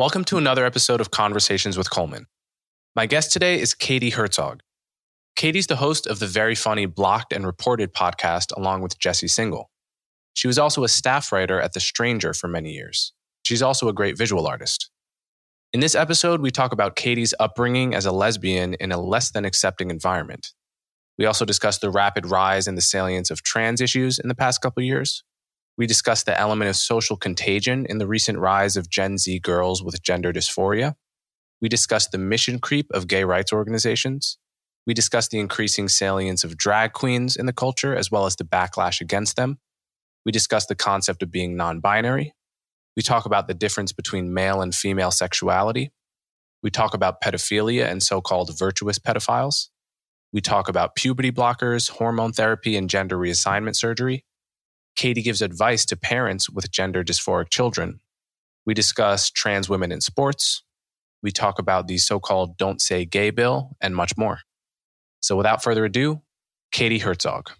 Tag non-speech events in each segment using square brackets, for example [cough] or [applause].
Welcome to another episode of Conversations with Coleman. My guest today is Katie Herzog. Katie's the host of the very funny Blocked and Reported podcast along with Jesse Singal. She was also a staff writer at The Stranger for many years. She's also a great visual artist. In this episode, we talk about Katie's upbringing as a lesbian in a less than accepting environment. We also discuss the rapid rise in the salience of trans issues in the past couple years, we discussed the element of social contagion in the recent rise of Gen Z girls with gender dysphoria. We discussed the mission creep of gay rights organizations. We discussed the increasing salience of drag queens in the culture, as well as the backlash against them. We discussed the concept of being non binary. We talk about the difference between male and female sexuality. We talk about pedophilia and so called virtuous pedophiles. We talk about puberty blockers, hormone therapy, and gender reassignment surgery. Katie gives advice to parents with gender dysphoric children. We discuss trans women in sports. We talk about the so called Don't Say Gay bill and much more. So without further ado, Katie Herzog.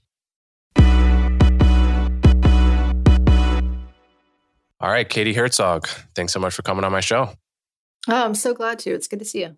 All right, Katie Herzog, thanks so much for coming on my show. Oh, I'm so glad to. It's good to see you.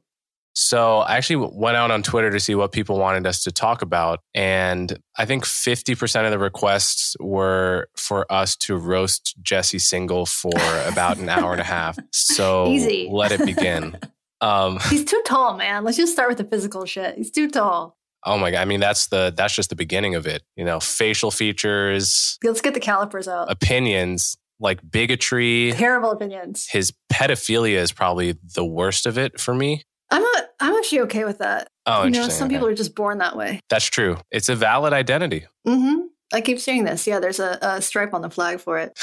So I actually went out on Twitter to see what people wanted us to talk about. And I think 50% of the requests were for us to roast Jesse Singal for about an hour and a half. So [laughs] Easy. let it begin. [laughs] Um, He's too tall, man. Let's just start with the physical shit. He's too tall. Oh my god! I mean, that's the that's just the beginning of it. You know, facial features. Let's get the calipers out. Opinions like bigotry. Terrible opinions. His pedophilia is probably the worst of it for me. I'm not. I'm actually okay with that. Oh, you know, some okay. people are just born that way. That's true. It's a valid identity. Mm-hmm. I keep saying this. Yeah, there's a, a stripe on the flag for it.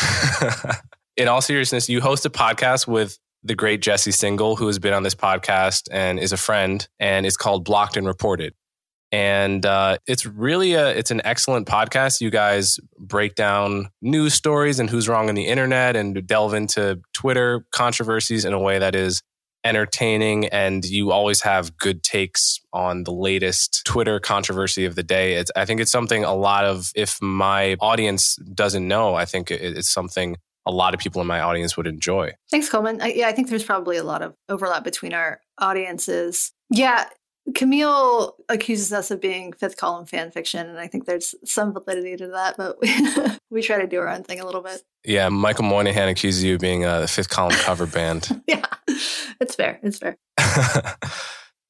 [laughs] In all seriousness, you host a podcast with the great Jesse Singal, who has been on this podcast and is a friend, and it's called Blocked and Reported. And uh, it's really a it's an excellent podcast. You guys break down news stories and who's wrong on the internet, and delve into Twitter controversies in a way that is entertaining and you always have good takes on the latest Twitter controversy of the day. It's, I think it's something a lot of, if my audience doesn't know, I think it's something a lot of people in my audience would enjoy. Thanks, Coleman. I, yeah, I think there's probably a lot of overlap between our audiences. Yeah, Kmele accuses us of being fifth column fan fiction, and I think there's some validity to that, but we, [laughs] we try to do our own thing a little bit. Yeah, Michael Moynihan accuses you of being uh, a fifth column cover band. [laughs] yeah, it's fair. It's fair. [laughs]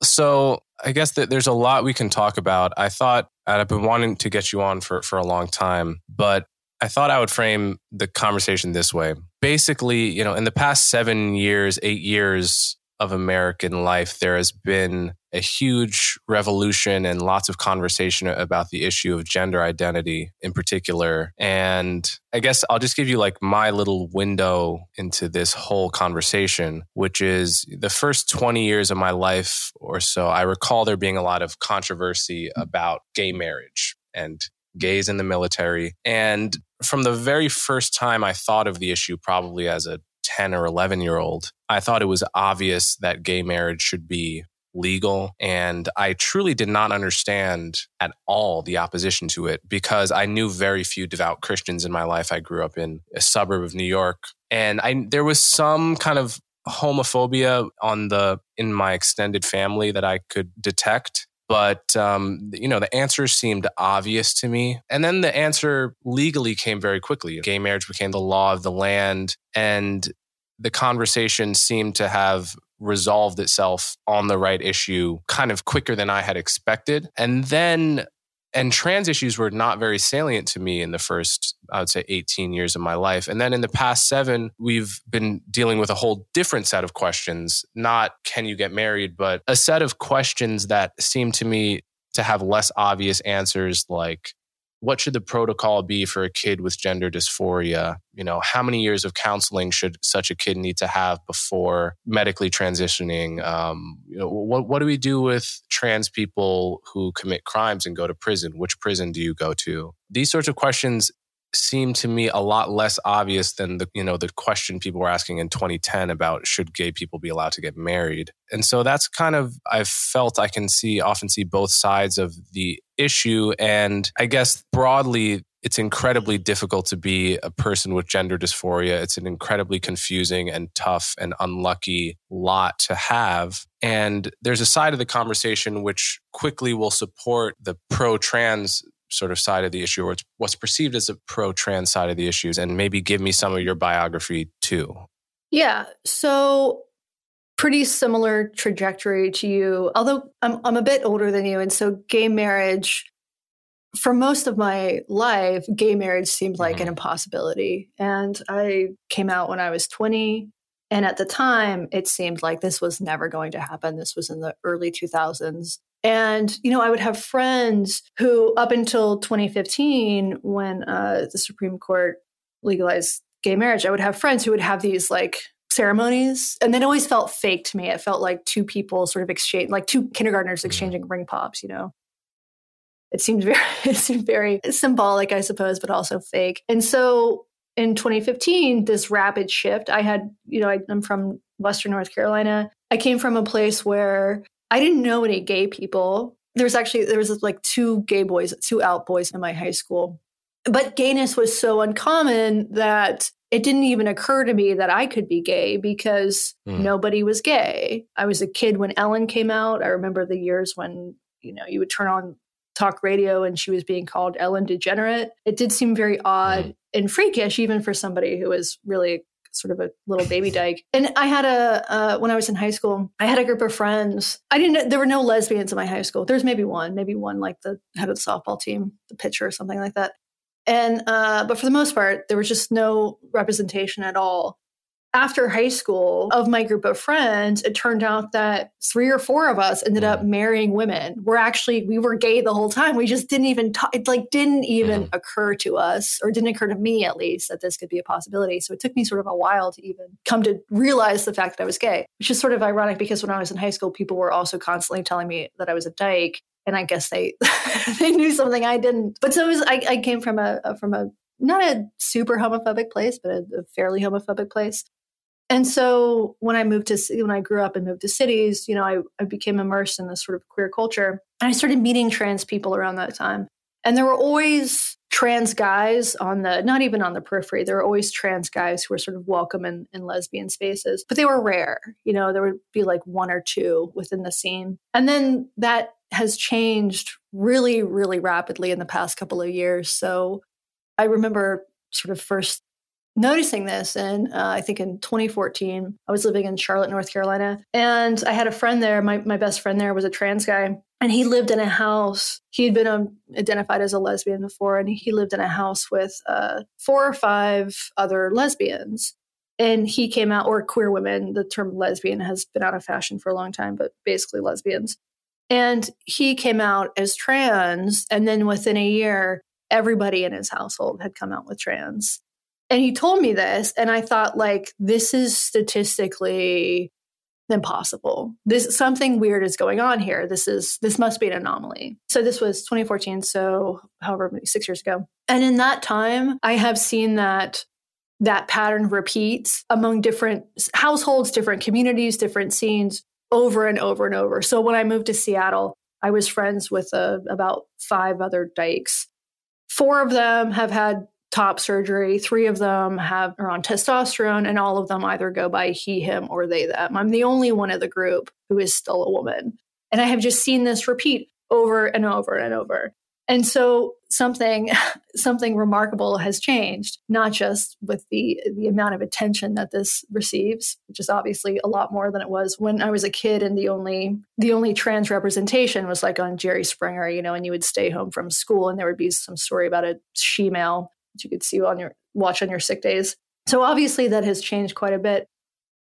so I guess that there's a lot we can talk about. I thought I've been wanting to get you on for, for a long time, but I thought I would frame the conversation this way. Basically, you know, in the past seven years, eight years, of American life, there has been a huge revolution and lots of conversation about the issue of gender identity in particular. And I guess I'll just give you like my little window into this whole conversation, which is the first 20 years of my life or so. I recall there being a lot of controversy about gay marriage and gays in the military. And from the very first time I thought of the issue, probably as a 10 or 11 year old, I thought it was obvious that gay marriage should be legal. And I truly did not understand at all the opposition to it because I knew very few devout Christians in my life. I grew up in a suburb of New York. And I, there was some kind of homophobia on the in my extended family that I could detect but um, you know the answer seemed obvious to me and then the answer legally came very quickly gay marriage became the law of the land and the conversation seemed to have resolved itself on the right issue kind of quicker than I had expected. And then, and trans issues were not very salient to me in the first, I would say, 18 years of my life. And then in the past seven, we've been dealing with a whole different set of questions. Not can you get married, but a set of questions that seem to me to have less obvious answers like what should the protocol be for a kid with gender dysphoria? You know, how many years of counseling should such a kid need to have before medically transitioning? Um, you know, what what do we do with trans people who commit crimes and go to prison? Which prison do you go to? These sorts of questions seem to me a lot less obvious than the you know the question people were asking in 2010 about should gay people be allowed to get married and so that's kind of i've felt i can see often see both sides of the issue and i guess broadly it's incredibly difficult to be a person with gender dysphoria. It's an incredibly confusing and tough and unlucky lot to have. And there's a side of the conversation which quickly will support the pro trans sort of side of the issue or what's perceived as a pro trans side of the issues and maybe give me some of your biography too. Yeah. So pretty similar trajectory to you although i'm, I'm a bit older than you and so gay marriage for most of my life gay marriage seemed like mm-hmm. an impossibility and i came out when i was 20 and at the time it seemed like this was never going to happen. This was in the early 2000s and, you know, I would have friends who, up until 2015, when uh, the Supreme Court legalized gay marriage, I would have friends who would have these like ceremonies. And it always felt fake to me. It felt like two people sort of exchange, like two kindergartners mm-hmm. exchanging ring pops, you know? It seemed very, [laughs] it seemed very symbolic, I suppose, but also fake. And so in 2015, this rapid shift, I had, you know, I, I'm from Western North Carolina. I came from a place where I didn't know any gay people. There was actually there was like two gay boys, two out boys in my high school. But gayness was so uncommon that it didn't even occur to me that I could be gay because mm. nobody was gay. I was a kid when Ellen came out. I remember the years when, you know, you would turn on talk radio and she was being called Ellen DeGenerate. It did seem very odd mm. and freakish, even for somebody who was really sort of a little baby dyke. And I had a uh, when I was in high school, I had a group of friends. I didn't. There were no lesbians in my high school. There's maybe one, maybe one like the head of the softball team, the pitcher, or something like that. And uh, but for the most part, there was just no representation at all after high school of my group of friends it turned out that three or four of us ended up marrying women. We're actually we were gay the whole time. We just didn't even talk it like didn't even mm-hmm. occur to us or didn't occur to me at least that this could be a possibility. So it took me sort of a while to even come to realize the fact that i was gay which is sort of ironic because when i was in high school people were also constantly telling me that i was a dyke and i guess they [laughs] they knew something i didn't. But so it was i, I came from a, a from a not a super homophobic place, but a, a, fairly homophobic place. And so when I moved to, when I grew up and moved to cities, you know, I, I became immersed in this sort of queer culture. And I started meeting trans people around that time. And there were always trans guys on the, not even on the periphery, there were always trans guys who were sort of welcome in, in lesbian spaces, but they were rare. You know, there would be like one or two within the scene. And then that has changed really, really rapidly in the past couple of years. So I remember sort of first noticing this. And uh, I think in 2014, I was living in Charlotte, North Carolina, and I had a friend there. My, my best friend there was a trans guy. And he lived in a house. He had been um, identified as a lesbian before, and he lived in a house with uh, four or five other lesbians. And he came out, or queer women. The term lesbian has been out of fashion for a long time, but basically lesbians. And he came out as trans. And then within a year, everybody in his household had come out with trans. And he told me this, and I thought, like, this is statistically impossible. This something weird is going on here. This is this must be an anomaly. So this was 2014, so however six years ago. And in that time, I have seen that that pattern repeats among different households, different communities, different scenes over and over and over. So when I moved to Seattle, I was friends with uh, about five other dykes. Four of them have had top surgery. Three of them have are on testosterone, and all of them either go by he, him, or they, them. I'm the only one of the group who is still a woman. And I have just seen this repeat over and over and over. And so something [laughs] something remarkable has changed, not just with the the amount of attention that this receives, which is obviously a lot more than it was when I was a kid and the only the only trans representation was like on Jerry Springer, you know, and you would stay home from school and there would be some story about a she-male you could see on your watch on your sick days. So obviously that has changed quite a bit.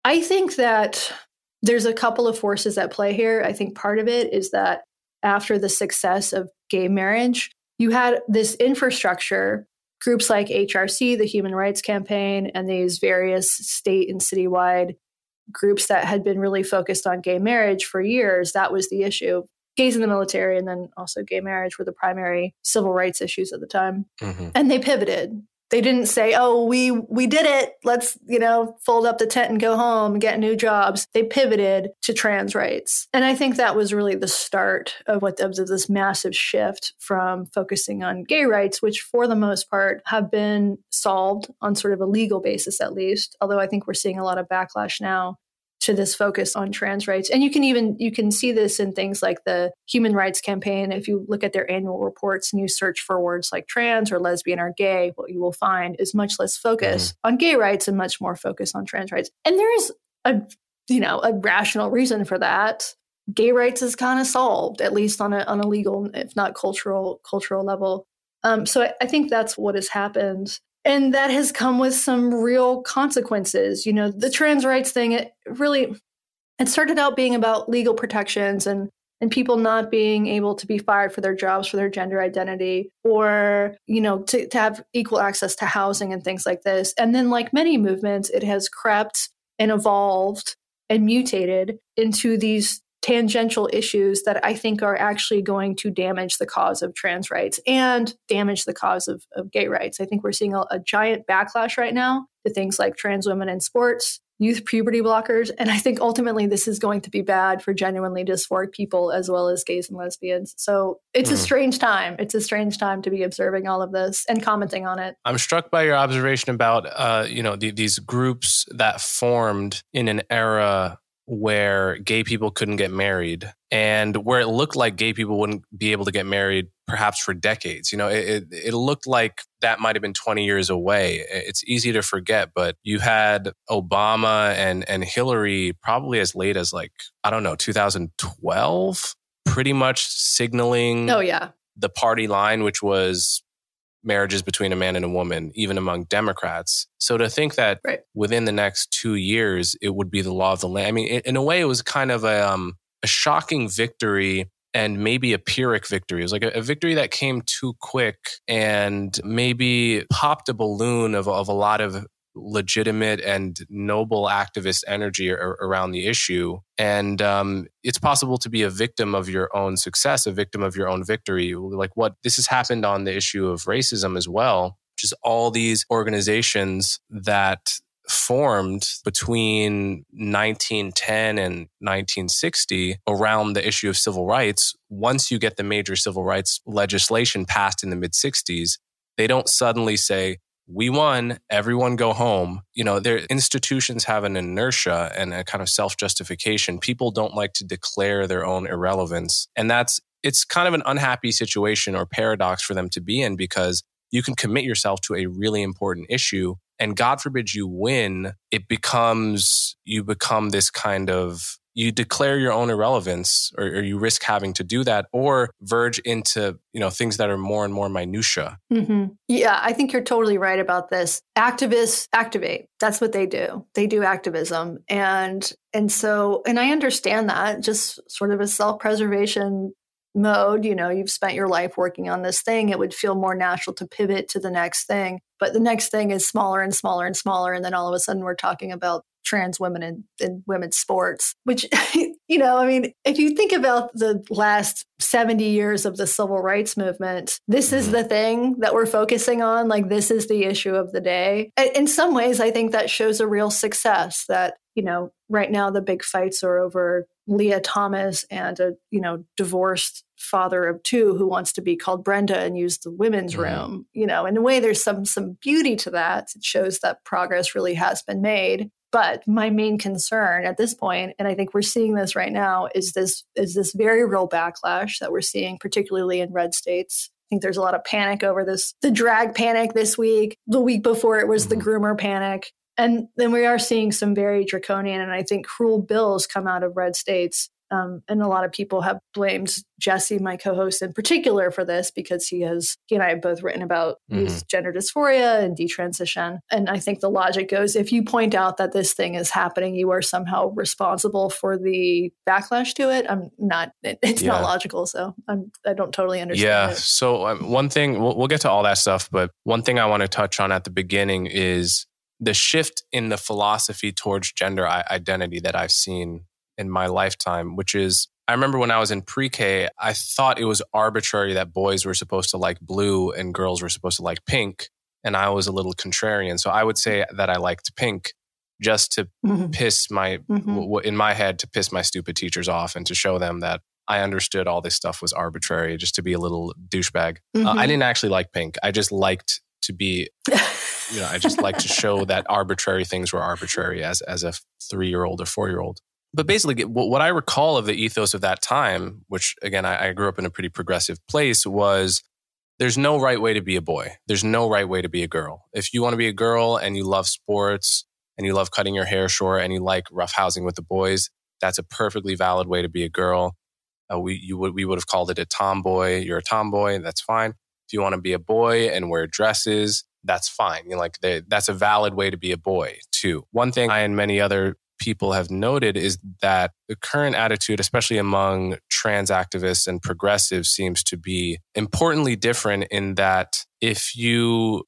I think that there's a couple of forces at play here. I think part of it is that after the success of gay marriage, you had this infrastructure, groups like HRC, the Human Rights Campaign, and these various state and citywide groups that had been really focused on gay marriage for years. That was the issue. Gays in the military and then also gay marriage were the primary civil rights issues at the time. Mm-hmm. And they pivoted they didn't say oh we we did it let's you know fold up the tent and go home and get new jobs they pivoted to trans rights and i think that was really the start of what of this massive shift from focusing on gay rights which for the most part have been solved on sort of a legal basis at least although i think we're seeing a lot of backlash now to this focus on trans rights. And you can even you can see this in things like the human rights campaign. If you look at their annual reports and you search for words like trans or lesbian or gay what you will find is much less focus mm-hmm. on gay rights and much more focus on trans rights. And there's a you know a rational reason for that. Gay rights is kind of solved at least on a on a legal if not cultural cultural level. Um, so I, I think that's what has happened and that has come with some real consequences. You know the trans rights thing it really it started out being about legal protections and and people not being able to be fired for their jobs for their gender identity or you know to, to have equal access to housing and things like this. And then like many movements it has crept and evolved and mutated into these tangential issues that I think are actually going to damage the cause of trans rights and damage the cause of, of gay rights. I think we're seeing a, a giant backlash right now to things like trans women in sports, youth puberty blockers. And I think ultimately this is going to be bad for genuinely dysphoric people as well as gays and lesbians. So it's mm. a hmm. strange time. It's a strange time to be observing all of this and commenting on it. I'm struck by your observation about, uh, you know, the, these groups that formed in an era where gay people couldn't get married and where it looked like gay people wouldn't be able to get married perhaps for decades. You know, it, it, it, looked like that might have been 20 years away. It's easy to forget, but you had Obama and, and Hillary probably as late as like, I don't know, 2012, pretty much signaling. Oh, yeah. The party line, which was marriages between a man and a woman, even among Democrats. So to think that right. within the next two years it would be the law of the land, I mean, in a way, it was kind of a, um, a shocking victory and maybe a Pyrrhic victory. It was like a, a, victory that came too quick and maybe popped a balloon of, of a lot of legitimate and noble activist energy ar- around the issue. And um, it's possible to be a victim of your own success, a victim of your own victory. Like what this has happened on the issue of racism as well, is all these organizations that formed between 1910 and 1960 around the issue of civil rights. Once you get the major civil rights legislation passed in the mid 60s, they don't suddenly say, we won, everyone go home. You know, their institutions have an inertia and a kind of self justification. People don't like to declare their own irrelevance. And that's, it's kind of an unhappy situation or paradox for them to be in because you can commit yourself to a really important issue. And God forbid you win, it becomes, you become this kind of you declare your own irrelevance or, or, you risk having to do that or verge into you know things that are more and more minutia mm-hmm. yeah i think you're totally right about this. Activists activate. That's what they do. They do activism. And and so and i understand that just sort of a self-preservation mode you know you've spent your life working on this thing it would feel more natural to pivot to the next thing but the next thing is smaller and smaller and smaller and then all of a sudden we're talking about trans women in, in women's sports, which, [laughs] you know, I mean, if you think about the last 70 years of the civil rights movement, this is mm-hmm. the thing that we're focusing on. Like, this is the issue of the day. In some ways, I think that shows a real success that, you know, right now the big fights are over Lia Thomas and a, you know, divorced father of two who wants to be called Brenda and use the women's mm-hmm. room. You know, in a way, there's some some beauty to that. It shows that progress really has been made. But my main concern at this point, and I think we're seeing this right now, is this is this very real backlash that we're seeing, particularly in red states. I think there's a lot of panic over this, the drag panic this week. The week before it was the mm-hmm. groomer panic. And then we are seeing some very draconian and I think cruel bills come out of red states Um, and a lot of people have blamed Jesse, my co-host in particular, for this because he has he and I have both written about mm-hmm. gender dysphoria and detransition. And I think the logic goes: if you point out that this thing is happening, you are somehow responsible for the backlash to it. I'm not. It, it's yeah. not logical, so I'm. I don't totally understand. Yeah. It. So um, one thing we'll, we'll get to all that stuff, but one thing I want to touch on at the beginning is the shift in the philosophy towards gender identity that I've seen in my lifetime, which is I remember when I was in pre K, I thought it was arbitrary that boys were supposed to like blue and girls were supposed to like pink. And I was a little contrarian. So I would say that I liked pink just to mm-hmm. piss my, mm-hmm. w- in my head, to piss my stupid teachers off and to show them that I understood all this stuff was arbitrary, just to be a little douchebag. Mm-hmm. Uh, I mm-hmm. didn't actually like pink. I just liked to be you know, I just like to [laughs] show that arbitrary things were arbitrary as as a three year old or four year old. But basically, what I recall of the ethos of that time, which again, I, I grew up in a pretty progressive place, was there's no right way to be a boy. There's no right way to be a girl. If you want to be a girl and you love sports and you love cutting your hair short and you like roughhousing with the boys, that's a perfectly valid way to be a girl. Uh, we you would we would have called it a tomboy. You're a tomboy. That's fine. If you want to be a boy and wear dresses, that's fine. You know, like they, that's a valid way to be a boy too. One thing I and many other people have noted is that the current attitude, especially among trans activists and progressives, seems to be importantly different in that if you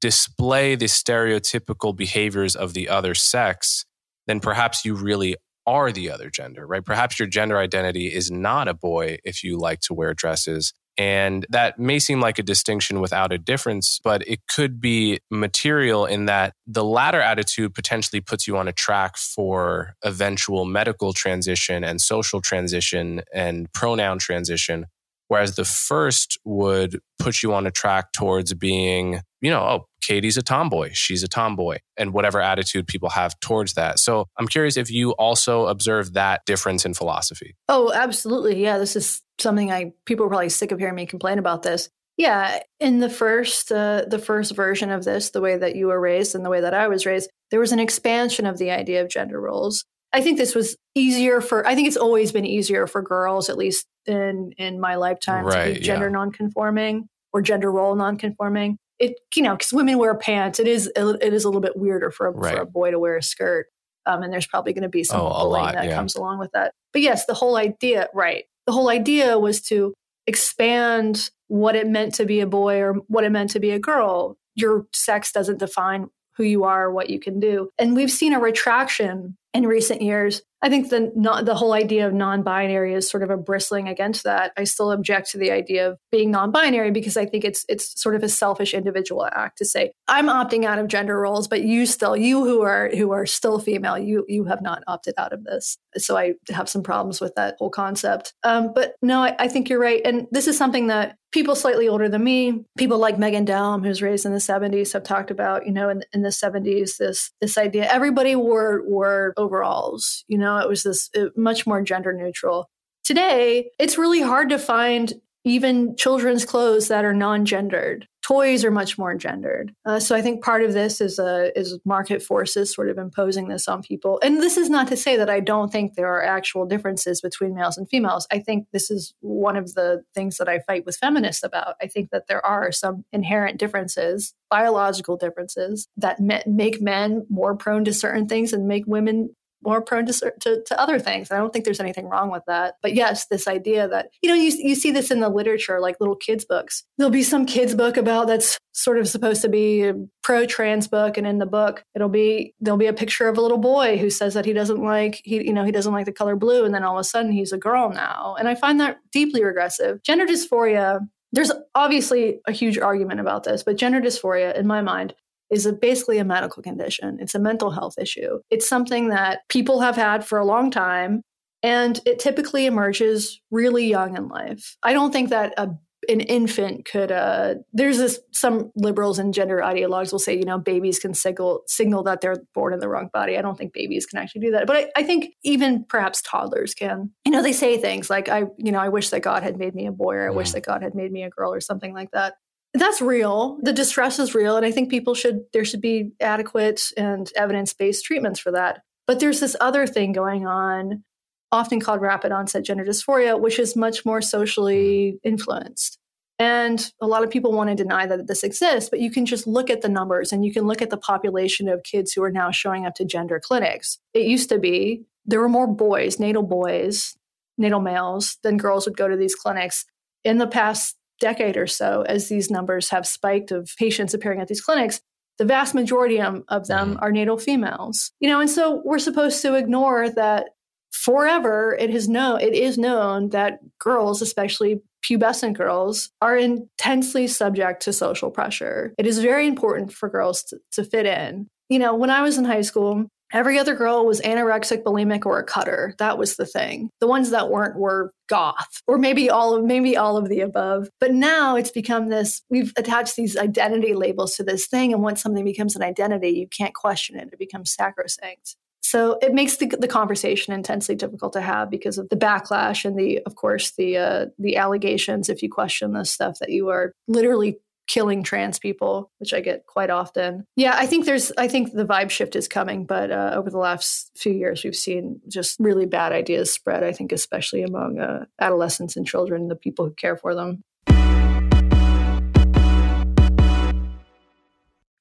display the stereotypical behaviors of the other sex, then perhaps you really are the other gender, right? Perhaps your gender identity is not a boy if you like to wear dresses, and that may seem like a distinction without a difference, but it could be material in that the latter attitude potentially puts you on a track for eventual medical transition and social transition and pronoun transition. Whereas the first would put you on a track towards being, you know, oh, Katie's a tomboy, she's a tomboy, and whatever attitude people have towards that. So I'm curious if you also observe that difference in philosophy. Oh, absolutely. Yeah, this is something I people are probably sick of hearing me complain about this. Yeah, in the first uh, the first version of this, the way that you were raised and the way that I was raised, there was an expansion of the idea of gender roles. I think this was easier for. I think it's always been easier for girls, at least in in my lifetime, right, to be gender yeah. nonconforming or gender role nonconforming it you know because women wear pants it is it is a little bit weirder for a, right. for a boy to wear a skirt um, and there's probably going to be some oh, bullying lot, that yeah. comes along with that but yes the whole idea right the whole idea was to expand what it meant to be a boy or what it meant to be a girl your sex doesn't define who you are or what you can do and we've seen a retraction in recent years I think the not, the whole idea of non-binary is sort of a bristling against that. I still object to the idea of being non-binary because I think it's it's sort of a selfish individual act to say I'm opting out of gender roles, but you still you who are who are still female, you you have not opted out of this. So I have some problems with that whole concept. Um, but no, I, I think you're right, and this is something that people slightly older than me, people like Meghan Daum, who's raised in the 70s, have talked about. You know, in, in the 70s, this this idea everybody wore wore overalls. You know know, it was this uh, much more gender neutral. Today, it's really hard to find even children's clothes that are non-gendered. Toys are much more gendered. Uh, so I think part of this is uh, is market forces sort of imposing this on people. And this is not to say that I don't think there are actual differences between males and females. I think this is one of the things that I fight with feminists about. I think that there are some inherent differences, biological differences that make men more prone to certain things and make women more prone to, to, to, other things. I don't think there's anything wrong with that. But yes, this idea that, you know, you, you see this in the literature, like little kids' books. There'll be some kids' book about that's sort of supposed to be a pro trans book. And in the book, it'll be, there'll be a picture of a little boy who says that he doesn't like, he, you know, he doesn't like the color blue. And then all of a sudden he's a girl now. And I find that deeply regressive. Gender dysphoria there's obviously a huge argument about this, but gender dysphoria, in my mind, is a, basically a medical condition. It's a mental health issue. It's something that people have had for a long time, and it typically emerges really young in life. I don't think that a an infant could uh there's this some liberals and gender ideologues will say you know babies can signal signal that they're born in the wrong body i don't think babies can actually do that but I, I think even perhaps toddlers can you know they say things like i you know i wish that god had made me a boy or i wish mm. that god had made me a girl or something like that that's real. The distress is real. And I think people should, there should be adequate and evidence based treatments for that. But there's this other thing going on often called rapid onset gender dysphoria, which is much more socially mm-hmm. influenced. And a lot of people want to deny that this exists, but you can just look at the numbers and you can look at the population of kids who are now showing up to gender clinics. It used to be there were more boys, natal boys, natal males, than girls would go to these clinics. In the past decade or so, as these numbers have spiked of patients appearing at these clinics, the vast majority of them mm-hmm. are natal females. You know, and so we're supposed to ignore that forever it is known it is known that girls especially pubescent girls are intensely subject to social pressure. It is very important for girls to, to fit in. You know, when I was in high school, Every other girl was anorexic, bulimic, or a cutter. That was the thing. The ones that weren't were goth, or maybe all of maybe all of the above. But now it's become this. We've attached these identity labels to this thing, and once something becomes an identity, you can't question it. It becomes sacrosanct. So it makes the, the conversation intensely difficult to have because of the backlash and the, of course, the uh, the allegations. If you question this stuff, that you are literally killing trans people, which I get quite often. Yeah, I think there's, I think the vibe shift is coming, but uh, over the last few years, we've seen just really bad ideas spread. I think, especially among uh, adolescents and children, the people who care for them.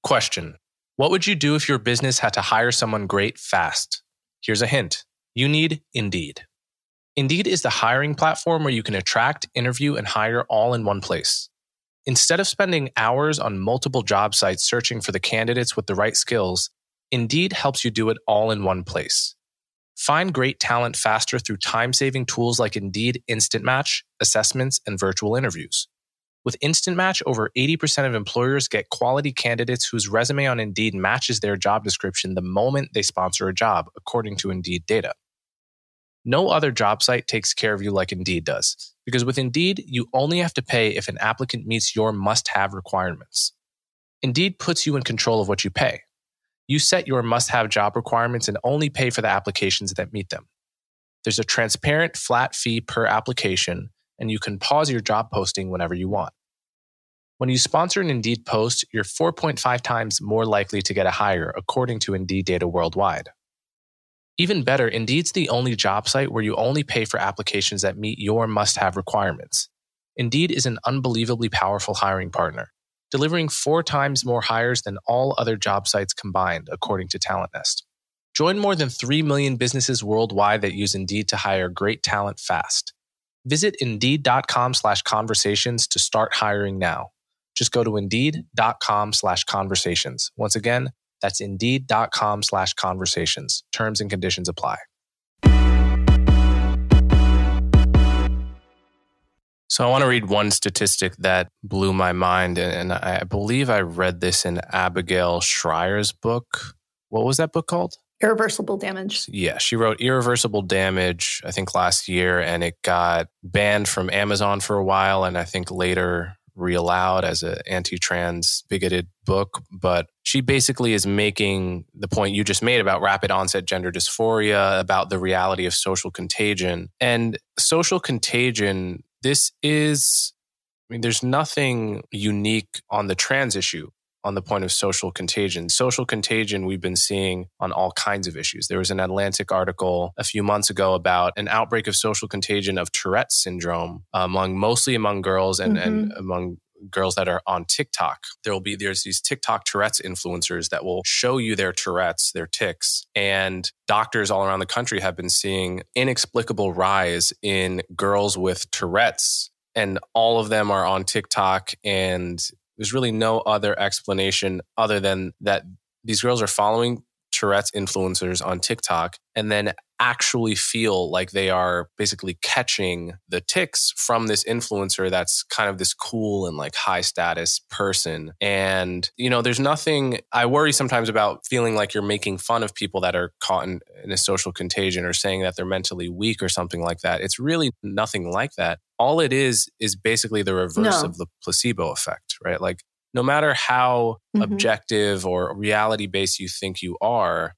Question what would you do if your business had to hire someone great fast? Here's a hint you need Indeed. Indeed is the hiring platform where you can attract, interview, and hire all in one place. Instead of spending hours on multiple job sites searching for the candidates with the right skills, Indeed helps you do it all in one place. Find great talent faster through time saving tools like Indeed Instant Match, assessments, and virtual interviews. With Instant Match, over 80% of employers get quality candidates whose resume on Indeed matches their job description the moment they sponsor a job, according to Indeed data. No other job site takes care of you like Indeed does, because with Indeed, you only have to pay if an applicant meets your must have requirements. Indeed puts you in control of what you pay. You set your must have job requirements and only pay for the applications that meet them. There's a transparent flat fee per application and you can pause your job posting whenever you want. When you sponsor an Indeed post, you're 4.5 times more likely to get a hire, according to Indeed data worldwide. Even better, Indeed's the only job site where you only pay for applications that meet your must have requirements. Indeed is an unbelievably powerful hiring partner, delivering four times more hires than all other job sites combined, according to Talent Nest. Join more than 3 million businesses worldwide that use Indeed to hire great talent fast. Visit Indeed.com slash conversations to start hiring now. Just go to Indeed.com slash conversations. Once again, that's Indeed.com slash conversations. Terms and conditions apply. So I want to read one statistic that blew my mind. And I believe I read this in Abigail Shrier's book. What was that book called? Irreversible damage. Yeah, she wrote Irreversible Damage, I think last year, and it got banned from Amazon for a while, and I think later reallowed as an anti-trans bigoted book but she basically is making the point you just made about rapid onset gender dysphoria about the reality of social contagion. And social contagion this is I mean, there's nothing unique on the trans issue on the point of social contagion. Social contagion we've been seeing on all kinds of issues. There was an Atlantic article a few months ago about an outbreak of social contagion of Tourette's syndrome among mostly among girls and, mm-hmm. and among girls that are on TikTok. There will be there's these TikTok Tourette's influencers that will show you their Tourette's, their tics, and doctors all around the country have been seeing inexplicable rise in girls with Tourette's and all of them are on TikTok and there's really no other explanation other than that these girls are following Tourette's influencers on TikTok. And then actually feel like they are basically catching the tics from this influencer that's kind of this cool and like high status person. And, you know, there's nothing, I worry sometimes about feeling like you're making fun of people that are caught in, in a social contagion or saying that they're mentally weak or something like that. It's really nothing like that. All it is, is basically the reverse no. of the placebo effect, right? Like, no matter how mm-hmm. objective or reality based you think you are,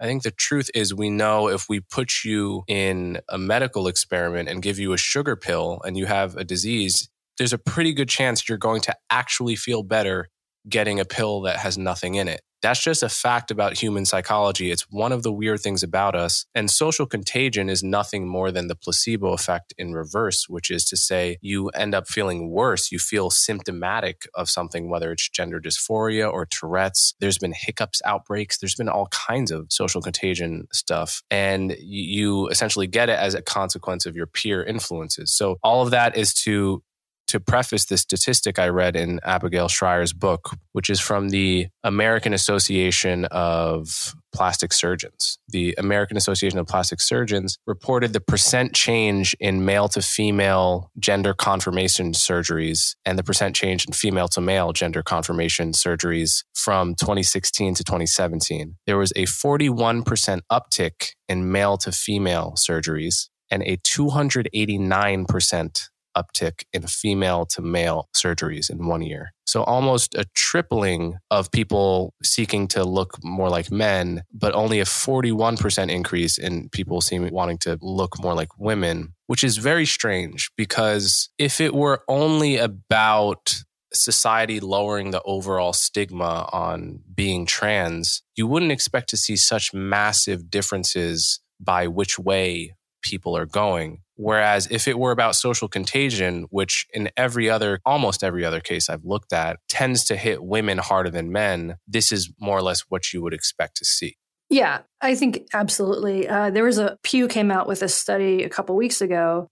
I think the truth is we know if we put you in a medical experiment and give you a sugar pill and you have a disease, there's a pretty good chance you're going to actually feel better getting a pill that has nothing in it. That's just a fact about human psychology. It's one of the weird things about us. And social contagion is nothing more than the placebo effect in reverse, which is to say, you end up feeling worse. You feel symptomatic of something, whether it's gender dysphoria or Tourette's. There's been hiccups outbreaks. There's been all kinds of social contagion stuff. And you essentially get it as a consequence of your peer influences. So all of that is to to preface this statistic I read in Abigail Shrier's book, which is from the American Association of Plastic Surgeons. The American Association of Plastic Surgeons reported the percent change in male to female gender confirmation surgeries and the percent change in female to male gender confirmation surgeries from 2016 to 2017. There was a 41% uptick in male to female surgeries and a 289% uptick in female to male surgeries in one year. So almost a tripling of people seeking to look more like men, but only a 41% increase in people seeming wanting to look more like women, which is very strange because if it were only about society lowering the overall stigma on being trans, you wouldn't expect to see such massive differences by which way people are going. Whereas if it were about social contagion, which in every other, almost every other case I've looked at, tends to hit women harder than men, this is more or less what you would expect to see. Yeah, I think absolutely. Uh, there was a Pew came out with a study a couple weeks ago.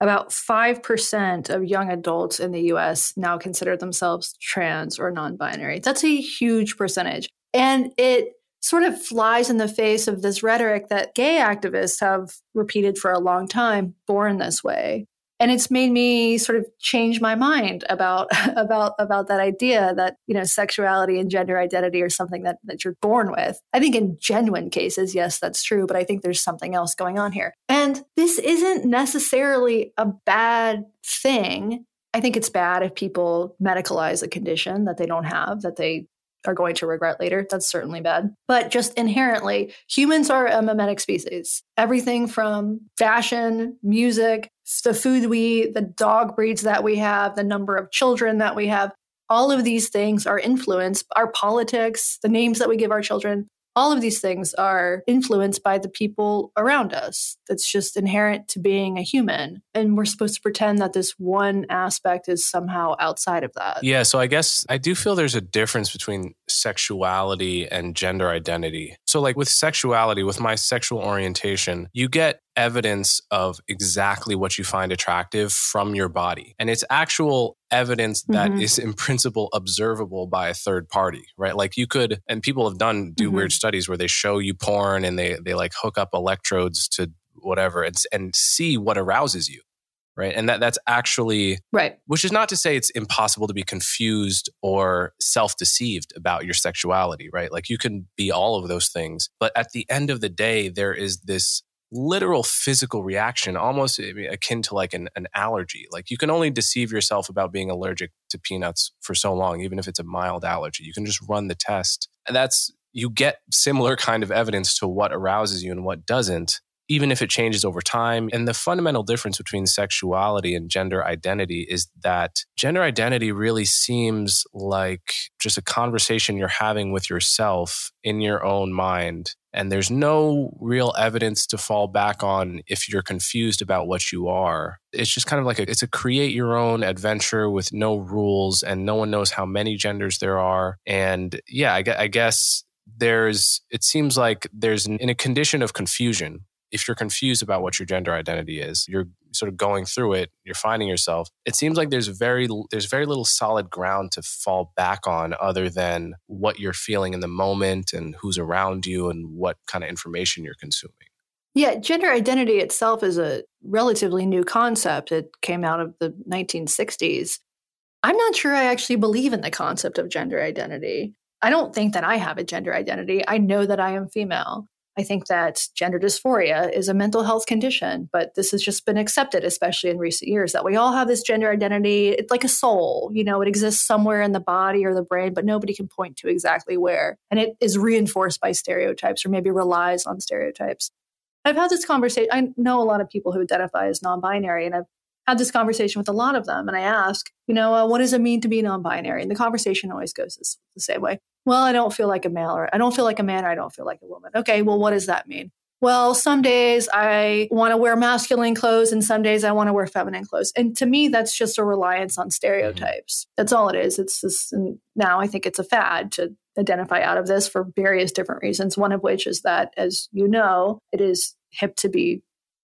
About 5% of young adults in the US now consider themselves trans or non binary. That's a huge percentage. And it sort of flies in the face of this rhetoric that gay activists have repeated for a long time born this way. And it's made me sort of change my mind about [laughs] about about that idea that you know sexuality and gender identity are something that that you're born with. I think in genuine cases yes that's true but i think there's something else going on here. And this isn't necessarily a bad thing. I think it's bad if people medicalize a condition that they don't have, that they are going to regret later. That's certainly bad. But just inherently, humans are a mimetic species. Everything from fashion, music, the food we eat, the dog breeds that we have, the number of children that we have, all of these things are influenced, our politics, the names that we give our children, all of these things are influenced by the people around us. That's just inherent to being a human. And we're supposed to pretend that this one aspect is somehow outside of that. Yeah. So I guess I do feel there's a difference between sexuality and gender identity. So, like with sexuality, with my sexual orientation, you get evidence of exactly what you find attractive from your body. And it's actual evidence that mm-hmm. is in principle observable by a third party, right? Like you could, and people have done, do mm-hmm. weird studies where they show you porn and they, they like hook up electrodes to whatever and, and see what arouses you. Right. And that that's actually right. Which is not to say it's impossible to be confused or self deceived about your sexuality, right? Like you can be all of those things. But at the end of the day, there is this literal physical reaction, almost akin to like an, an allergy. Like you can only deceive yourself about being allergic to peanuts for so long, even if it's a mild allergy. You can just run the test. And that's, you get similar kind of evidence to what arouses you and what doesn't even if it changes over time. And the fundamental difference between sexuality and gender identity is that gender identity really seems like just a conversation you're having with yourself in your own mind. And there's no real evidence to fall back on if you're confused about what you are. It's just kind of like a, it's a create your own adventure with no rules and no one knows how many genders there are. And yeah, I, I guess there's, it seems like there's in a condition of confusion if you're confused about what your gender identity is, you're sort of going through it, you're finding yourself. It seems like there's very there's very little solid ground to fall back on other than what you're feeling in the moment and who's around you and what kind of information you're consuming. Yeah, gender identity itself is a relatively new concept. It came out of the 1960s. I'm not sure I actually believe in the concept of gender identity. I don't think that I have a gender identity. I know that I am female. I think that gender dysphoria is a mental health condition, but this has just been accepted, especially in recent years, that we all have this gender identity. It's like a soul, you know, it exists somewhere in the body or the brain, but nobody can point to exactly where. And it is reinforced by stereotypes or maybe relies on stereotypes. I've had this conversation. I know a lot of people who identify as non binary, and I've had this conversation with a lot of them and I ask, you know, uh, what does it mean to be non binary? And the conversation always goes this, the same way. Well, I don't feel like a male or I don't feel like a man or I don't feel like a woman. Okay, well, what does that mean? Well, some days I want to wear masculine clothes and some days I want to wear feminine clothes. And to me, that's just a reliance on stereotypes. Mm-hmm. That's all it is. It's just, now I think it's a fad to identify out of this for various different reasons. One of which is that, as you know, it is hip to be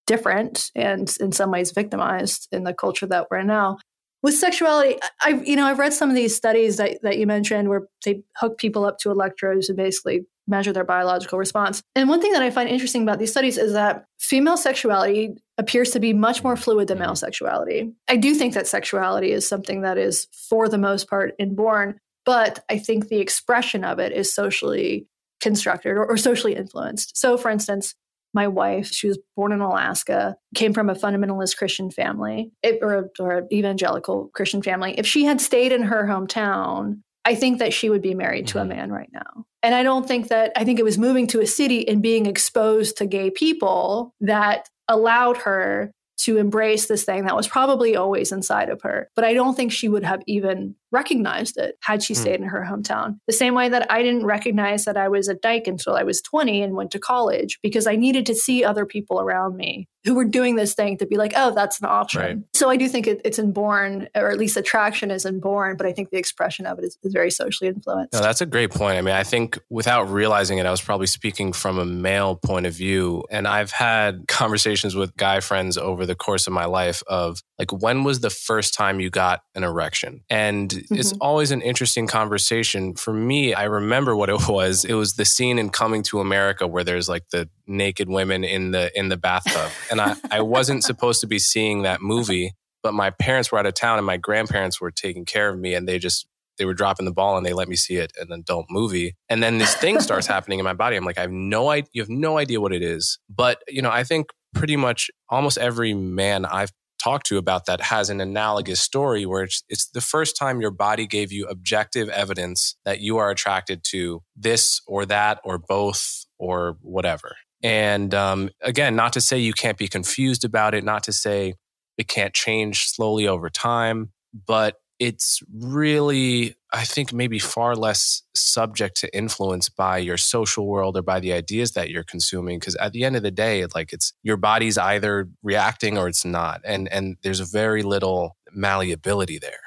different and in some ways victimized in the culture that we're in now. With sexuality, I've you know I've read some of these studies that, that you mentioned where they hook people up to electrodes and basically measure their biological response. And one thing that I find interesting about these studies is that female sexuality appears to be much more fluid than male mm-hmm. sexuality. I do think that sexuality is something that is, for the most part, inborn, but I think the expression of it is socially constructed or, or socially influenced. So, for instance, my wife, she was born in Alaska, came from a fundamentalist Christian family it, or, or evangelical Christian family. If she had stayed in her hometown, I think that she would be married mm-hmm. to a mm-hmm. man right now. And I don't think that, I think it was moving to a city and being exposed to gay people that allowed her to embrace this thing that was probably always inside of her. But I don't think she would have even recognized it had she hmm. stayed in her hometown. The same way that I didn't recognize that I was a dyke until I was 20 and went to college because I needed to see other people around me who were doing this thing to be like, oh, that's an option. Right. So I do think it, it's inborn, or at least attraction is inborn, but I think the expression of it is, is very socially influenced. No, that's a great point. I mean, I think without realizing it, I was probably speaking from a male point of view. And I've had [laughs] conversations with guy friends over the course of my life of like, when was the first time you got an erection? And mm-hmm. it's always an interesting conversation. For me, I remember what it [laughs] was. It was the scene in Coming to America where there's like the naked women in the in the bathtub. And I, I wasn't supposed to be seeing that movie, but my parents were out of town and my grandparents were taking care of me and they just they were dropping the ball and they let me see it an adult movie. And then this thing starts [laughs] happening in my body. I'm like, I have no idea you have no idea what it is. But, you know, I think pretty much almost every man I've talked to about that has an analogous story where it's, it's the first time your body gave you objective evidence that you are attracted to this or that or both or whatever. And um, again, not to say you can't be confused about it, not to say it can't change slowly over time, but it's really, I think, maybe far less subject to influence by your social world or by the ideas that you're consuming. Because at the end of the day, like it's your body's either reacting or it's not, and and there's very little malleability there.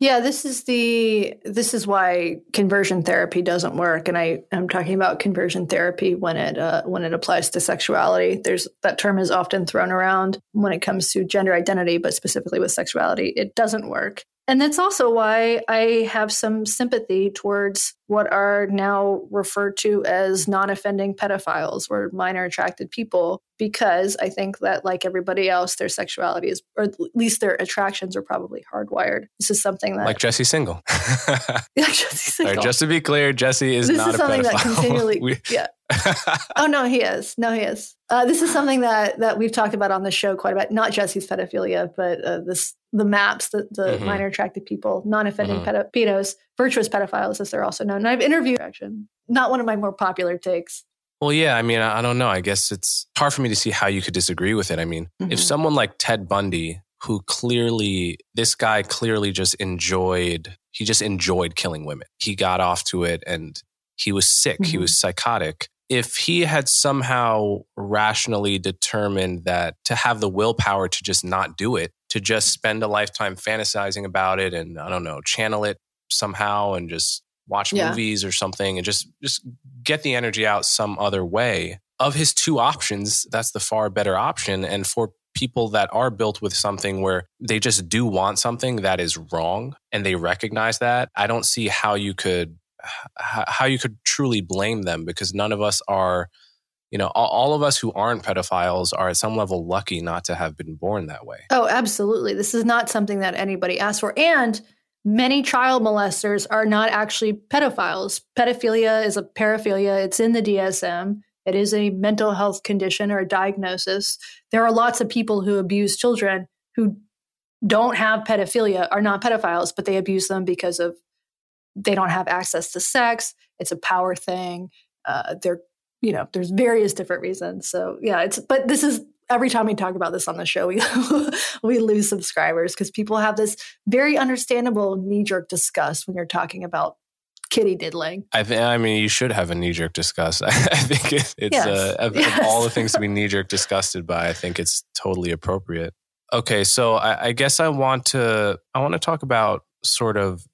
Yeah, this is the this is why conversion therapy doesn't work, and I I'm talking about conversion therapy when it uh, when it applies to sexuality. There's that term is often thrown around when it comes to gender identity, but specifically with sexuality, it doesn't work. And that's also why I have some sympathy towards what are now referred to as non offending pedophiles or minor attracted people, because I think that, like everybody else, their sexuality is, or at least their attractions are probably hardwired. This is something that. Like Jesse Singal. [laughs] [laughs] like Jesse Singal. Right, just to be clear, Jesse is this not is something pedophile. that [laughs] continually. we, yeah. oh no, he is. No, he is. Uh, this is something that that we've talked about on the show quite a bit. Not Jesse's pedophilia, but uh, this the maps, that the mm-hmm. minor attracted people, non-offending mm-hmm. pedos, virtuous pedophiles, as they're also known. And I've interviewed. Not one of my more popular takes. Well, yeah. I mean, I, I don't know. I guess it's hard for me to see how you could disagree with it. I mean, mm-hmm. if someone like Ted Bundy, who clearly, this guy clearly just enjoyed, he just enjoyed killing women. He got off to it and he was sick. He was mm-hmm. psychotic if he had somehow rationally determined that to have the willpower to just not do it, to just spend a lifetime fantasizing about it and I don't know, channel it somehow and just watch yeah. movies or something and just just get the energy out some other way. Of his two options, that's the far better option and for people that are built with something where they just do want something that is wrong and they recognize that, I don't see how you could how you could truly blame them because none of us are you know all, all, of us who aren't pedophiles are at some level lucky not to have been born that way. Oh absolutely. This is not something that anybody asked for. And many child molesters are not actually pedophiles. Pedophilia is a paraphilia. It's in the dsm it is a mental health condition or a diagnosis. There are lots of people who abuse children who don't have pedophilia are not pedophiles but they abuse them because of they don't have access to sex. It's a power thing. Uh, they're, you know, there's various different reasons. So yeah, it's, but this is, every time we talk about this on the show, [laughs] we we lose subscribers because people have this very understandable knee jerk disgust when you're talking about kitty diddling. I think. I mean, you should have a knee jerk disgust. I, [laughs] I think it, it's yes. uh, of, yes. of, all the things to be [laughs] knee jerk disgusted by. I think it's totally appropriate. Okay, so I, I guess I want to I want to talk about sort of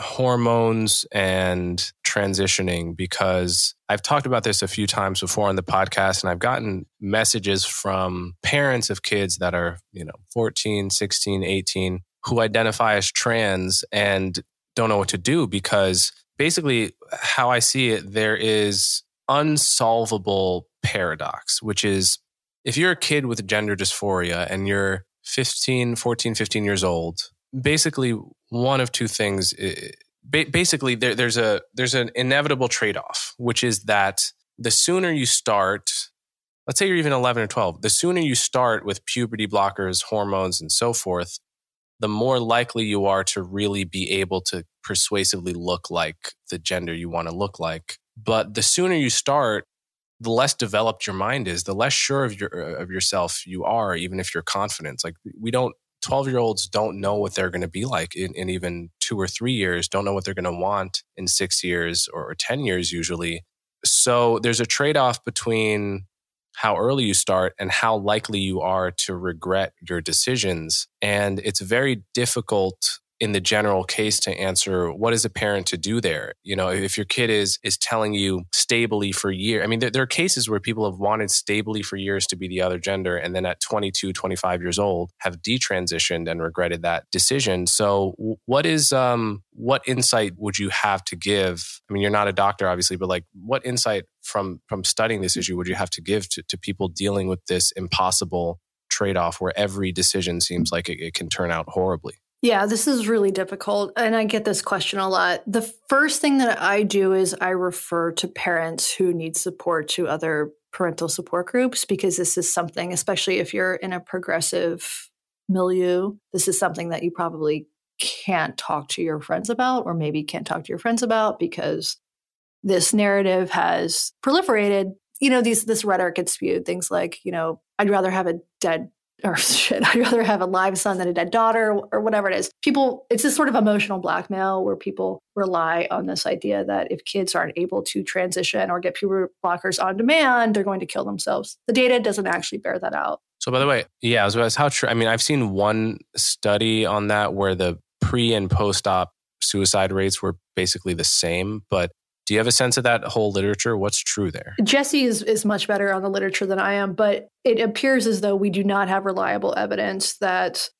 hormones and transitioning because I've talked about this a few times before on the podcast and I've gotten messages from parents of kids that are, you know, 14, 16, 18 who identify as trans and don't know what to do because basically how I see it there is unsolvable paradox which is if you're a kid with gender dysphoria and you're 15, 14, 15 years old basically one of two things. Basically, there, there's a there's an inevitable trade off, which is that the sooner you start, let's say you're even 11 or 12, the sooner you start with puberty blockers, hormones, and so forth, the more likely you are to really be able to persuasively look like the gender you want to look like. But the sooner you start, the less developed your mind is, the less sure of your of yourself you are, even if you're confident. Like we don't 12 year olds don't know what they're going to be like in, in, even two or three years, don't know what they're going to want in six years or, or 10 years usually. So there's a trade off between how early you start and how likely you are to regret your decisions. And it's very difficult in the general case to answer what is a parent to do there? You know if your kid is is telling you stably for years i mean there, there, are cases where people have wanted stably for years to be the other gender and then at 22 25 years old have detransitioned and regretted that decision. So what is um what insight would you have to give? I mean you're not a doctor obviously but like what insight from from studying this issue would you have to give to, to people dealing with this impossible trade-off where every decision seems like it, it can turn out horribly yeah, this is really difficult. And I get this question a lot. The first thing that I do is I refer to parents who need support to other parental support groups because this is something, especially if you're in a progressive milieu, this is something that you probably can't talk to your friends about, or maybe can't talk to your friends about because this narrative has proliferated. You know, these this rhetoric gets spewed, things like, you know, I'd rather have a dead or [laughs] shit, I'd rather have a live son than a dead daughter or whatever it is. People, it's this sort of emotional blackmail where people rely on this idea that if kids aren't able to transition or get puberty blockers on demand, they're going to kill themselves. The data doesn't actually bear that out. So, by the way, yeah, as well as how true. I mean, I've seen one study on that where the pre and post op suicide rates were basically the same, but do you have a sense of that whole literature? What's true there? Jesse is, is much better on the literature than I am, but it appears as though we do not have reliable evidence that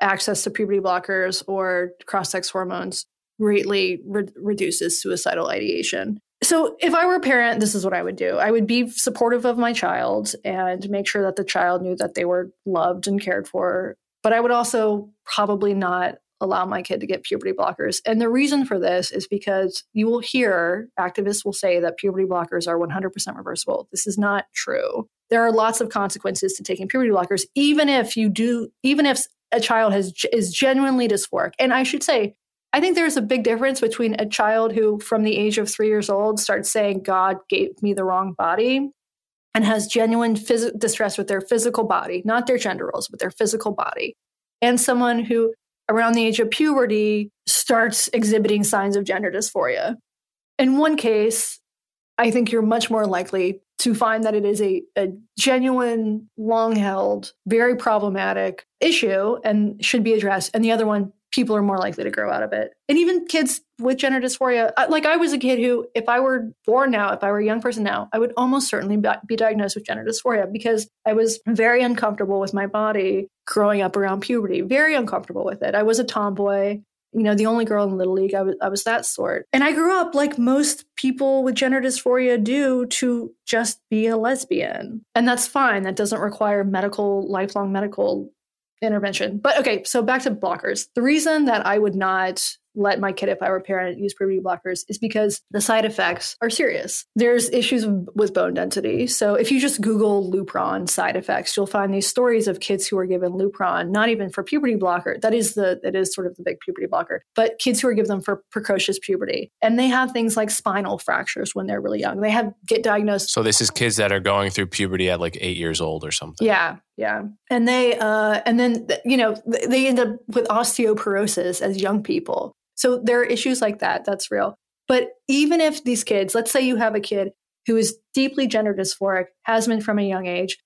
access to puberty blockers or cross sex hormones greatly re- reduces suicidal ideation. So, if I were a parent, this is what I would do. I would be supportive of my child and make sure that the child knew that they were loved and cared for. But I would also probably not allow my kid to get puberty blockers. And the reason for this is because you will hear activists will say that puberty blockers are 100% reversible. This is not true. There are lots of consequences to taking puberty blockers, even if you do, even if a child has is genuinely dysphoric. And I should say, I think there's a big difference between a child who, from the age of three years old, starts saying, God gave me the wrong body and has genuine phys- distress with their physical body, not their gender roles, but their physical body, and someone who around the age of puberty starts exhibiting signs of gender dysphoria. In one case, I think you're much more likely to find that it is a, a genuine, long held, very problematic issue and should be addressed. And the other one, people are more likely to grow out of it. And even kids with gender dysphoria, like I was a kid who, if I were born now, if I were a young person now, I would almost certainly be diagnosed with gender dysphoria because I was very uncomfortable with my body growing up around puberty, very uncomfortable with it. I was a tomboy. You know, the only girl in Little League, I was, I was that sort. And I grew up like most people with gender dysphoria do to just be a lesbian. And that's fine. That doesn't require medical, lifelong medical intervention. But okay, so back to blockers. The reason that I would not let my kid, if I were a parent, use puberty blockers is because the side effects are serious. There's issues with bone density. So if you just Google Lupron side effects, you'll find these stories of kids who are given Lupron, not even for puberty blocker. That is the that is sort of the big puberty blocker, but kids who are given them for precocious puberty, and they have things like spinal fractures when they're really young. They have get diagnosed. So this is kids that are going through puberty at like eight years old or something. Yeah, Yeah. And they, uh, and then, you know, they end up with osteoporosis as young people. So there are issues like that. That's real. But even if these kids, let's say you have a kid who is deeply gender dysphoric, has been from a young age,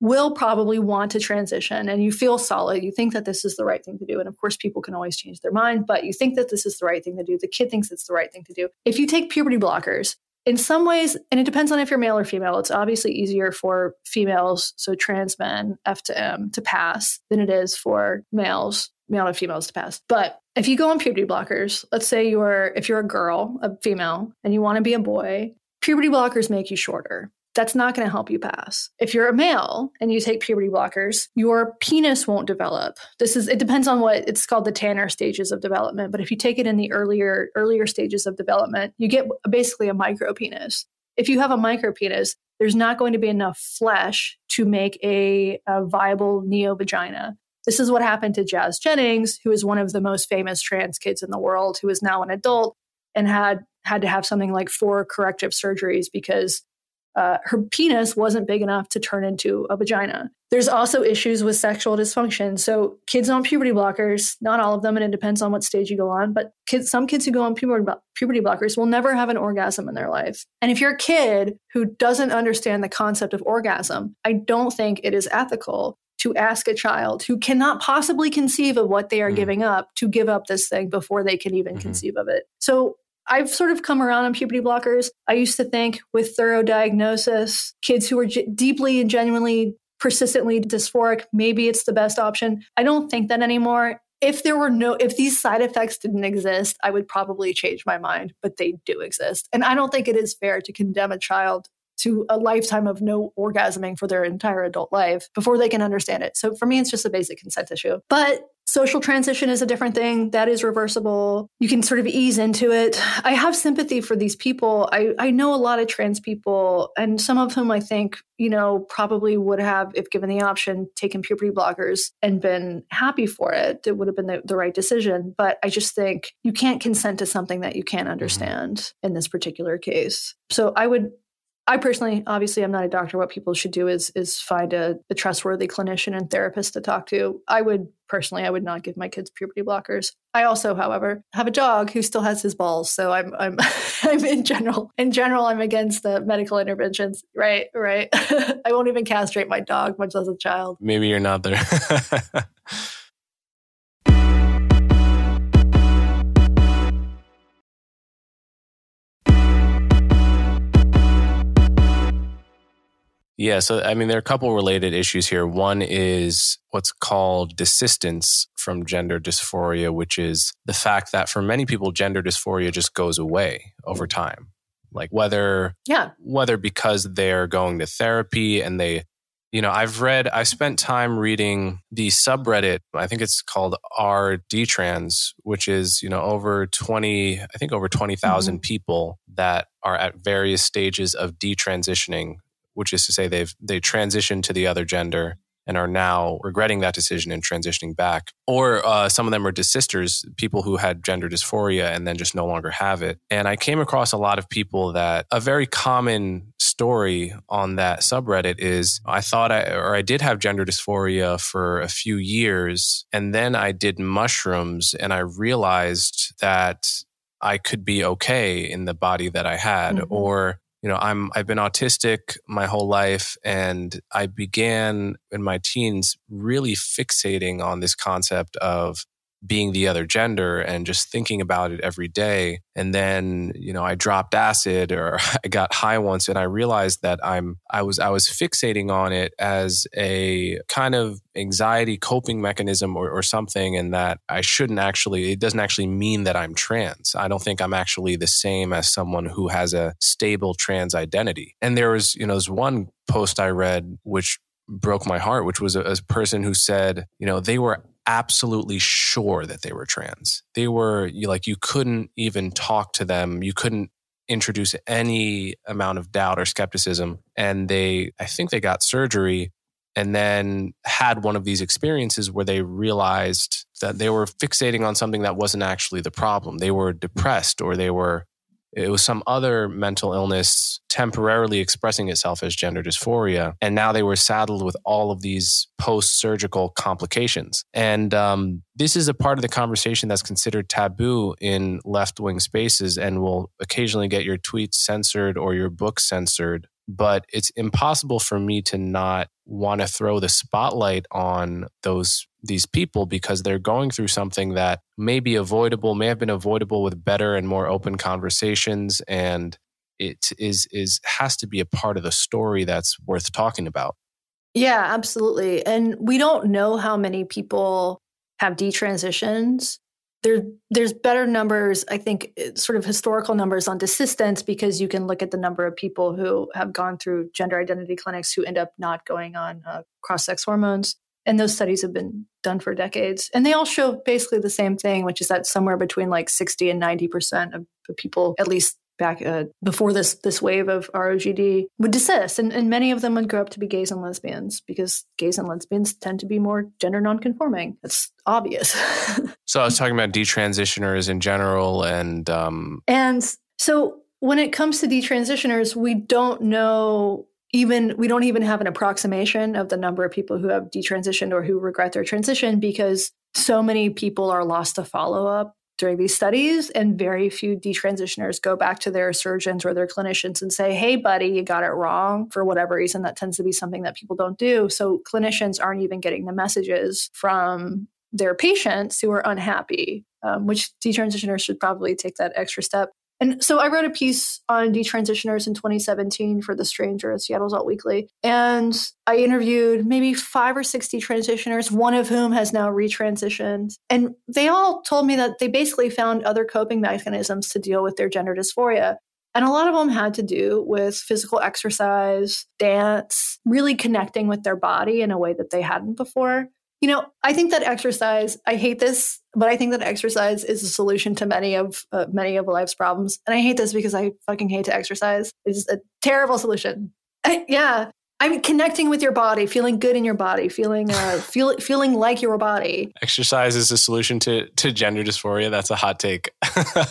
will probably want to transition and you feel solid. You think that this is the right thing to do. And of course, people can always change their mind, but you think that this is the right thing to do. The kid thinks it's the right thing to do. If you take puberty blockers, in some ways, and it depends on if you're male or female, it's obviously easier for females, so trans men, F to M, to pass than it is for males, male to females to pass. But if you go on puberty blockers, let's say you're, if you're a girl, a female, and you want to be a boy, puberty blockers make you shorter that's not going to help you pass. If you're a male and you take puberty blockers, your penis won't develop. This is it depends on what it's called the Tanner stages of development, but if you take it in the earlier earlier stages of development, you get basically a micro penis. If you have a micro penis, there's not going to be enough flesh to make a, a viable neo vagina. This is what happened to Jazz Jennings, who is one of the most famous trans kids in the world, who is now an adult and had had to have something like four corrective surgeries because uh, her penis wasn't big enough to turn into a vagina. There's also issues with sexual dysfunction. So kids on puberty blockers, not all of them, and it depends on what stage you go on, but kids, some kids who go on puberty, blockers will never have an orgasm in their life. And if you're a kid who doesn't understand the concept of orgasm, I don't think it is ethical to ask a child who cannot possibly conceive of what they are mm. giving up to give up this thing before they can even mm-hmm. conceive of it. So I've sort of come around on puberty blockers. I used to think with thorough diagnosis, kids who g- deeply and genuinely persistently dysphoric, maybe it's the best option. I don't think that anymore. If there were no, if these side effects didn't exist, I would probably change my mind, but they do exist. And I don't think it is fair to condemn a child to a lifetime of no orgasming for their entire adult life before they can understand it. So for me, it's just a basic consent issue. But social transition is a different thing that is reversible. You can sort of ease into it. I have sympathy for these people. I, I know a lot of trans people, and some of whom I think, you know, probably would have, if given the option, taken puberty blockers and been happy for it. It would have been the, the right decision. But I just think you can't consent to something that you can't mm-hmm. understand mm-hmm. in this particular case. So I would I personally, obviously, I'm not a doctor. What people should do is is find a, a, trustworthy clinician and therapist to talk to. I would personally, I would not give my kids puberty blockers. I also, however, have a dog who still has his balls, so I'm I'm [laughs] I'm in general in general I'm against the medical interventions. Right, right. [laughs] I won't even castrate my dog, much less a child. Maybe you're not there. [laughs] Yeah, so I mean, there are a couple related issues here. One is what's called desistance from gender dysphoria, which is the fact that for many people, gender dysphoria just goes away over time. Like whether, yeah, whether because they're going to therapy and they, you know, I've read, I spent time reading the subreddit. I think it's called r/detrans, which is you know over twenty, I think over twenty thousand mm mm-hmm. people that are at various stages of detransitioning which is to say they've they transitioned to the other gender and are now regretting that decision and transitioning back. Or uh, some of them are desisters, people who had gender dysphoria and then just no longer have it. And I came across a lot of people that a very common story on that subreddit is I thought I, or I did have gender dysphoria for a few years. And then I did mushrooms and I realized that I could be okay in the body that I had. Mm-hmm. Or you know i'm i've been autistic my whole life and i began in my teens really fixating on this concept of being the other gender and just thinking about it every day. And then, you know, I dropped acid or [laughs] I got high once and I realized that I'm I was I was fixating on it as a kind of anxiety coping mechanism or, or something and that I shouldn't actually it doesn't actually mean that I'm trans. I don't think I'm actually the same as someone who has a stable trans identity. And there was, you know, there's one post I read which broke my heart, which was a, a person who said, you know, they were absolutely sure that they were trans. They were like, you couldn't even talk to them. You couldn't introduce any amount of doubt or skepticism. And they, I think they got surgery and then had one of these experiences where they realized that they were fixating on something that wasn't actually the problem. They were depressed or they were it was some other mental illness temporarily expressing itself as gender dysphoria. And now they were saddled with all of these post surgical complications. And um, this is a part of the conversation that's considered taboo in left wing spaces and will occasionally get your tweets censored or your book censored but it's impossible for me to not want to throw the spotlight on those these people because they're going through something that may be avoidable may have been avoidable with better and more open conversations and it is is has to be a part of the story that's worth talking about. Yeah absolutely and we don't know how many people have detransitions there, there's better numbers, I think, eh, sort of historical numbers on desistance because you can look at the number of people who have gone through gender identity clinics who end up not going on uh, cross sex hormones. And those studies have been done for decades. And they all show basically the same thing, which is that somewhere between like 60 and 90% of people, at least back uh, before this this wave of ROGD would desist, and, and many of them would grow up to be gays and lesbians because gays and lesbians tend to be more gender nonconforming. It's obvious. [laughs] so I was talking about detransitioners in general, and um... and so when it comes to detransitioners, we don't know even we don't even have an approximation of the number of people who have detransitioned or who regret their transition because so many people are lost to follow up during these studies, and very few detransitioners go back to their surgeons or their clinicians and say, Hey, buddy, you got it wrong for whatever reason. That tends to be something that people don't do. So clinicians aren't even getting the messages from their patients who are unhappy, um, which detransitioners should probably take that extra step and so I wrote a piece on detransitioners in 2017 for The Stranger at Seattle's Alt Weekly. And I interviewed maybe five or six detransitioners, one of whom has now retransitioned. And they all told me that they basically found other coping mechanisms to deal with their gender dysphoria. And a lot of them had to do with physical exercise, dance, really connecting with their body in a way that they hadn't before. You know, I think that exercise, I hate this, but I think that exercise is a solution to many of uh, many of life's problems. And I hate this because I fucking hate to exercise. It's a terrible solution. I, [laughs] yeah. I mean, connecting with your body, feeling good in your body, feeling uh, [laughs] feel, feeling like your body. Exercise is a solution to to gender dysphoria. That's a hot take.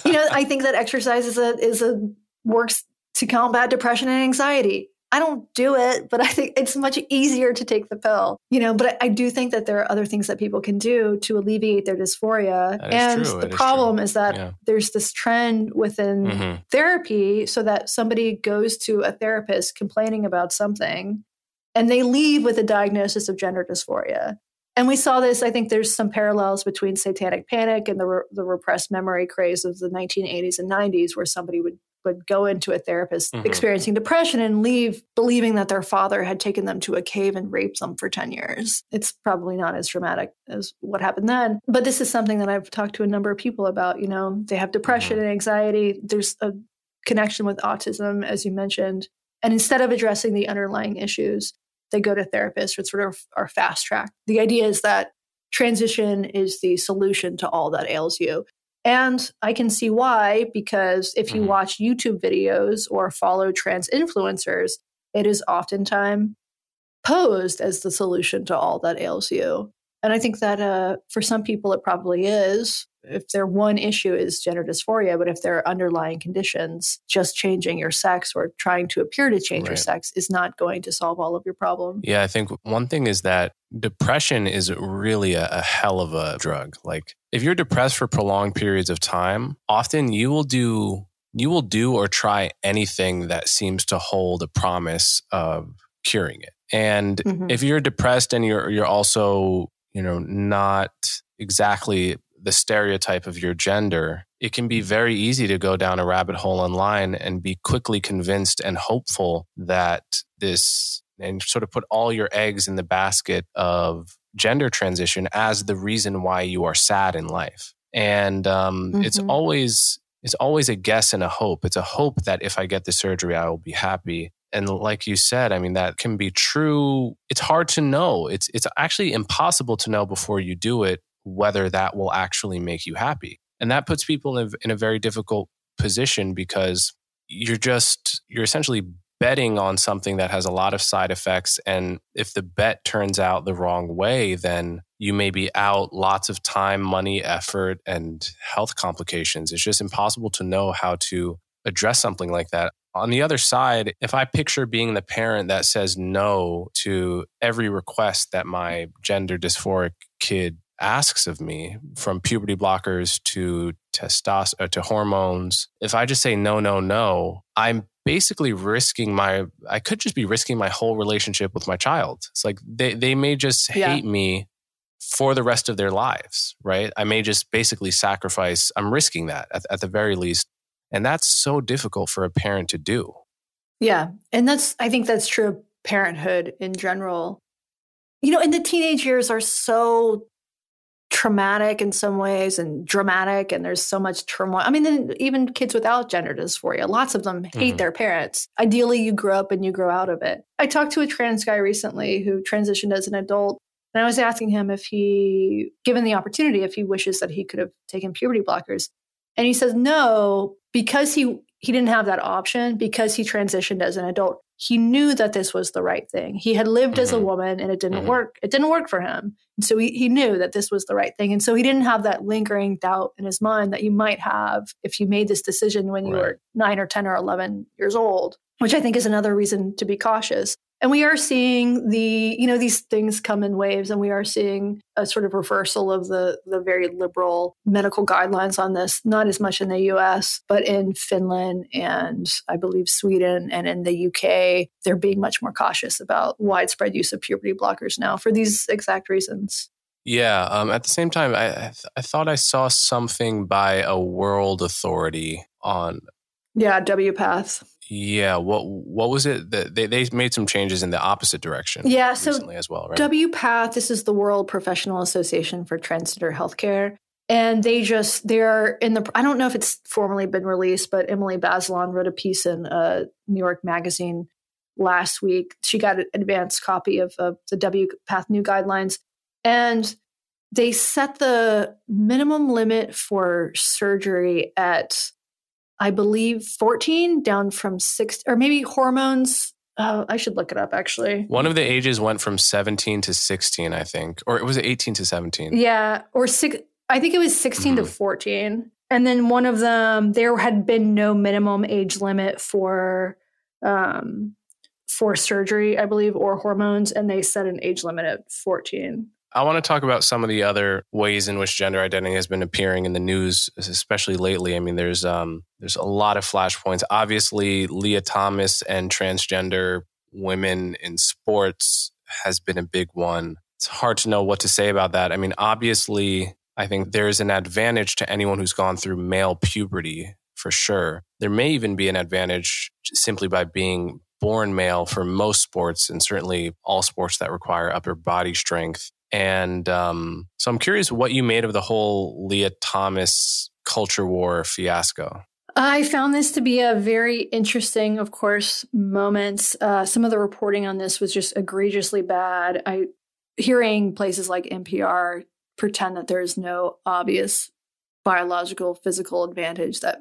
you know, [laughs] I think that exercise is a is a works to combat depression and anxiety. I don't do it, but I think it's much easier to take the pill, you know. But I, I do think that there are other things that people can do to alleviate their dysphoria. and true. the problem is, is that yeah. there's this trend within mm-hmm. therapy so that somebody goes to a therapist complaining about something and they leave with a diagnosis of gender dysphoria. And we saw this, I think there's some parallels between satanic panic and the, re- the repressed memory craze of the 1980s and 90s, where somebody would would go into a therapist mm-hmm. experiencing depression and leave believing that their father had taken them to a cave and raped them for 10 years. It's probably not as dramatic as what happened then. But this is something that I've talked to a number of people about. You know, they have depression mm-hmm. and anxiety. There's a connection with autism, as you mentioned. And instead of addressing the underlying issues, they go to therapists, which sort of are fast track. The idea is that transition is the solution to all that ails you. And I can see why, because if you mm-hmm. watch YouTube videos or follow trans influencers, it is oftentimes posed as the solution to all that ails you. And I think that uh, for some people, it probably is if their one issue is gender dysphoria, but if there are underlying conditions, just changing your sex or trying to appear to change right. your sex is not going to solve all of your problems. Yeah, I think one thing is that depression is really a, a hell of a drug. Like if you're depressed for prolonged periods of time, often you will do you will do or try anything that seems to hold a promise of curing it. And mm-hmm. if you're depressed and you're you're also, you know, not exactly the stereotype of your gender, it can be very easy to go down a rabbit hole online and be quickly convinced and hopeful that this, and sort of put all your eggs in the basket of gender transition as the reason why you are sad in life. And um, mm-hmm. it's always it's always a guess and a hope. It's a hope that if I get the surgery, I will be happy. And like you said, I mean that can be true. It's hard to know. It's it's actually impossible to know before you do it whether that will actually make you happy. And that puts people in a, in a very difficult position because you're just, you're essentially betting on something that has a lot of side effects. And if the bet turns out the wrong way, then you may be out lots of time, money, effort, and health complications. It's just impossible to know how to address something like that. On the other side, if I picture being the parent that says no to every request that my gender dysphoric kid asks of me, from puberty blockers to testosterone uh, to hormones, if I just say no, no, no, I'm basically risking my I could just be risking my whole relationship with my child. It's like they they may just yeah. hate me for the rest of their lives, right? I may just basically sacrifice, I'm risking that at, at the very least. And that's so difficult for a parent to do. Yeah. And that's, I think that's true of parenthood in general. You know, and the teenage years are so traumatic in some ways and dramatic and there's so much turmoil. I mean, even kids without gender dysphoria, lots of them hate mm-hmm. their parents. Ideally, you grow up and you grow out of it. I talked to a trans guy recently who transitioned as an adult and I was asking him if he, given the opportunity, if he wishes that he could have taken puberty blockers. And he says no, because he he didn't have that option, because he transitioned as an adult. He knew that this was the right thing. He had lived mm-hmm. as a mm-hmm. woman and it didn't mm-hmm. work. It didn't work for him. So he, he knew that this was the right thing. And so he didn't have that lingering doubt in his mind that you might have if you made this decision when you right. were nine or 10 or 11 years old, which I think is another reason to be cautious. And we are seeing the, you know, these things come in waves, and we are seeing a sort of reversal of the the very liberal medical guidelines on this. Not as much in the U.S., but in Finland and I believe Sweden and in the UK, they're being much more cautious about widespread use of puberty blockers now for these exact reasons. Yeah. Um, at the same time, I I, th- I thought I saw something by a world authority on. Yeah, WPATH. Yeah, what what was it that they, they made some changes in the opposite direction? Yeah, so as well, right? WPATH, this is the World Professional Association for Transgender Healthcare, and they just they're in the. I don't know if it's formally been released, but Emily Bazelon wrote a piece in a New York Magazine last week. She got an advanced copy of, of the WPATH new guidelines, and they set the minimum limit for surgery at I believe 14 down from six, or maybe hormones. Uh, I should look it up actually. One of the ages went from 17 to 16, I think, or it was 18 to 17? Yeah, or six. I think it was 16 mm-hmm. to 14. And then one of them, there had been no minimum age limit for um, for surgery, I believe, or hormones, and they set an age limit at 14. I want to talk about some of the other ways in which gender identity has been appearing in the news, especially lately. I mean, there's um, there's a lot of flashpoints. Obviously, Lia Thomas and transgender women in sports has been a big one. It's hard to know what to say about that. I mean, obviously, I think there's an advantage to anyone who's gone through male puberty for sure. There may even be an advantage simply by being born male for most sports and certainly all sports that require upper body strength. And um, so I'm curious what you made of the whole Lia Thomas culture war fiasco. I found this to be a very interesting, of course, moments. Uh, some of the reporting on this was just egregiously bad. I hearing places like NPR pretend that there's no obvious biological physical advantage that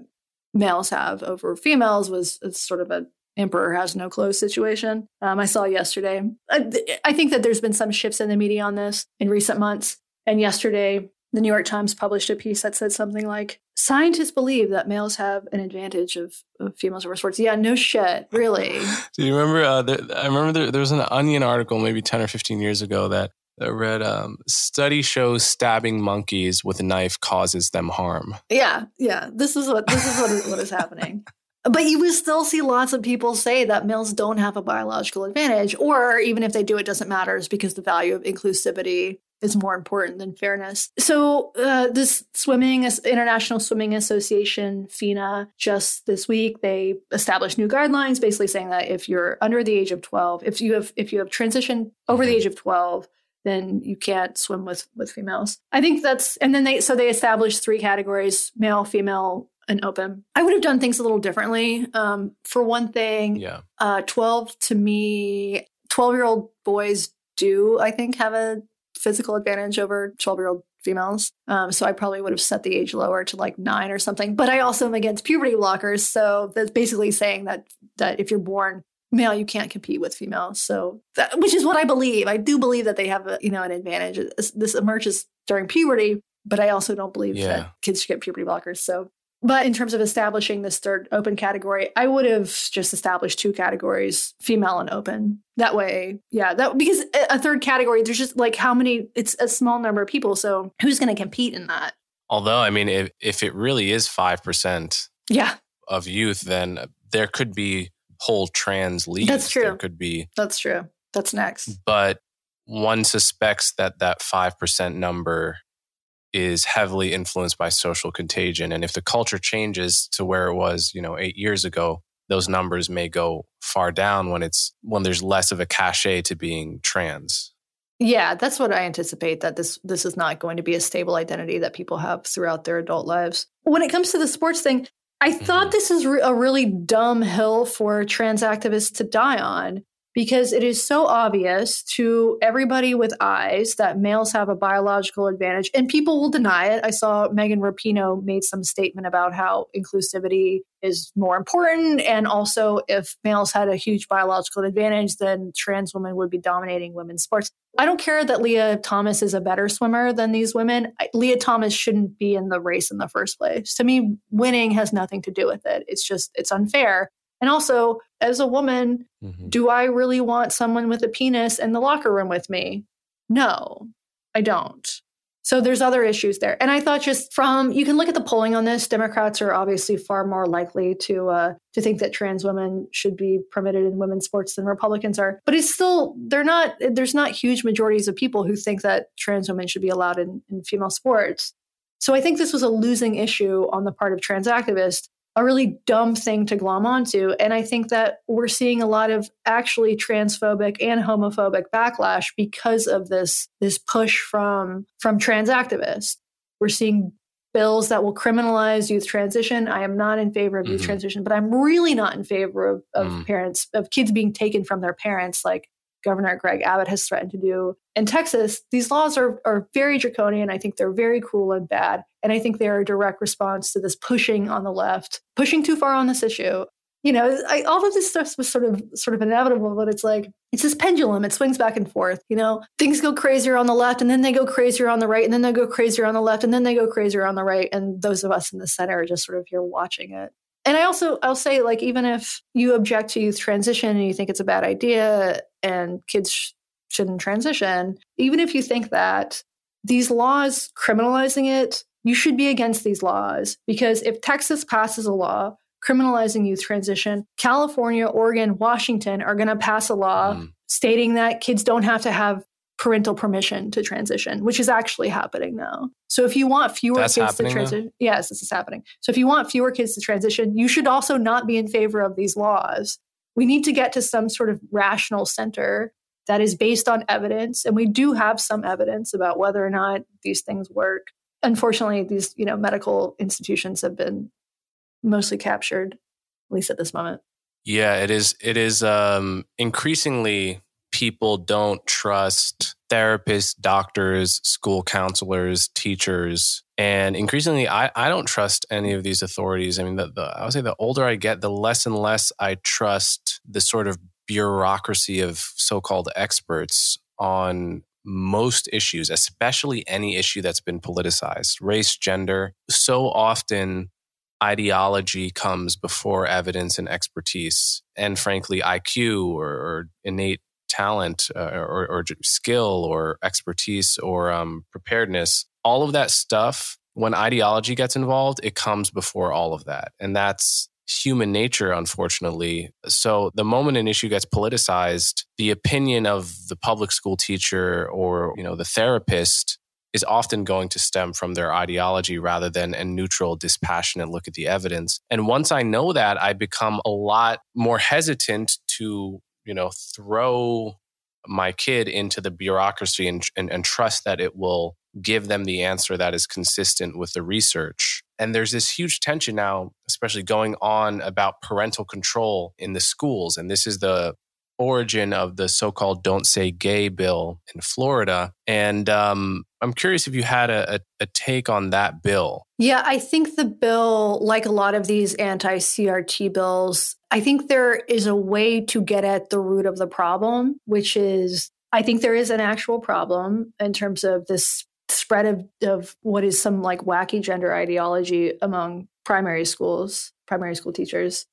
males have over females was sort of a emperor has no clothes situation. Um, I saw yesterday. I, I think that there's been some shifts in the media on this in recent months. And yesterday, the New York Times published a piece that said something like, "Scientists believe that males have an advantage of, of females over sports." Yeah, no shit, really. [laughs] Do you remember? Uh, there, I remember there, there was an Onion article maybe ten or fifteen years ago that that read um, study shows stabbing monkeys with a knife causes them harm yeah yeah this is what this is what is, what is happening [laughs] but you will still see lots of people say that males don't have a biological advantage, or even if they do, it doesn't matter, is because the value of inclusivity is more important than fairness. So, uh, this swimming International Swimming Association (FINA) just this week they established new guidelines, basically saying that if you're under the age of 12, if you have if you have transitioned over the mm-hmm. age of 12, then you can't swim with with females. I think that's and then they so they established three categories: male, female, and open. I would have done things a little differently. Um, for one thing, yeah, uh, twelve to me, twelve year old boys do I think have a physical advantage over twelve year old females. Um, so I probably would have set the age lower to like nine or something. But I also am against puberty blockers, so that's basically saying that that if you're born male, you can't compete with females. So that, which is what I believe. I do believe that they have a, you know an advantage. This emerges during puberty, but I also don't believe yeah. that kids should get puberty blockers. So But in terms of establishing this third open category, I would have just established two categories, female and open. That way, yeah, that because a third category, there's just like how many, it's a small number of people. So who's going to compete in that? Although, I mean, if, if it really is 5% yeah. of youth, then there could be whole trans leagues. That's true. There could be. That's true. That's next. But one suspects that that 5% number is heavily influenced by social contagion. And if the culture changes to where it was, you know, eight years ago, those numbers may go far down when it's when there's less of a cachet to being trans. Yeah, that's what I anticipate that this this is not going to be a stable identity that people have throughout their adult lives. When it comes to the sports thing, I thought mm-hmm. this is a really dumb hill for trans activists to die on because it is so obvious to everybody with eyes that males have a biological advantage and people will deny it. I saw Megan Rapinoe made some statement about how inclusivity is more important and also if males had a huge biological advantage then trans women would be dominating women's sports. I don't care that Lia Thomas is a better swimmer than these women. Lia Thomas shouldn't be in the race in the first place. To me, winning has nothing to do with it. It's just it's unfair. And also, as a woman, mm-hmm. do I really want someone with a penis in the locker room with me? No, I don't. So there's other issues there. And I thought just from you can look at the polling on this, Democrats are obviously far more likely to uh, to think that trans women should be permitted in women's sports than Republicans are. But it's still they're not there's not huge majorities of people who think that trans women should be allowed in, in female sports. So I think this was a losing issue on the part of trans activists a really dumb thing to glom onto. And I think that we're seeing a lot of actually transphobic and homophobic backlash because of this, this push from, from trans activists. We're seeing bills that will criminalize youth transition. I am not in favor of mm-hmm. youth transition, but I'm really not in favor of, of mm. parents, of kids being taken from their parents, like Governor Greg Abbott has threatened to do. In Texas, these laws are, are very draconian. I think they're very cruel and bad. And I think they're a direct response to this pushing on the left, pushing too far on this issue. You know, I, all of this stuff was sort of sort of inevitable, but it's like it's this pendulum. It swings back and forth. You know, things go crazier on the left, and then they go crazier on the right, and then they go crazier on the left, and then they go crazier on the right. And those of us in the center are just sort of here watching it and I also I'll say like even if you object to youth transition and you think it's a bad idea and kids sh- shouldn't transition, even if you think that these laws criminalizing it, you should be against these laws because if Texas passes a law criminalizing youth transition, California, Oregon, Washington are going to pass a law mm. stating that kids don't have to have parental permission to transition, which is actually happening now. So if you want fewer That's kids to transition, yes, this is happening. So if you want fewer kids to transition, you should also not be in favor of these laws. We need to get to some sort of rational center that is based on evidence, and we do have some evidence about whether or not these things work. Unfortunately, these you know medical institutions have been mostly captured, at least at this moment. Yeah, it is. It is um, increasingly people don't trust therapists, doctors, school counselors, teachers. And increasingly, I, I don't trust any of these authorities. I mean, the, the, I would say the older I get, the less and less I trust the sort of bureaucracy of so called experts on most issues, especially any issue that's been politicized race, gender. So often, ideology comes before evidence and expertise, and frankly, IQ or, or innate talent uh, or, or, skill or expertise or um, preparedness, all of that stuff, when ideology gets involved, it comes before all of that. And that's human nature, unfortunately. So the moment an issue gets politicized, the opinion of the public school teacher or, you know, the therapist is often going to stem from their ideology rather than a neutral, dispassionate look at the evidence. And once I know that, I become a lot more hesitant to you know throw my kid into the bureaucracy and, and, and trust that it will give them the answer that is consistent with the research. And there's this huge tension now, especially going on about parental control in the schools. And this is the origin of the so-called "Don't Say Gay" bill in Florida, and um, I'm curious if you had a, a, a, take on that bill. Yeah, I think the bill, like a lot of these anti-CRT bills, I think there is a way to get at the root of the problem, which is I think there is an actual problem in terms of this spread of, of what is some like wacky gender ideology among primary schools, primary school teachers.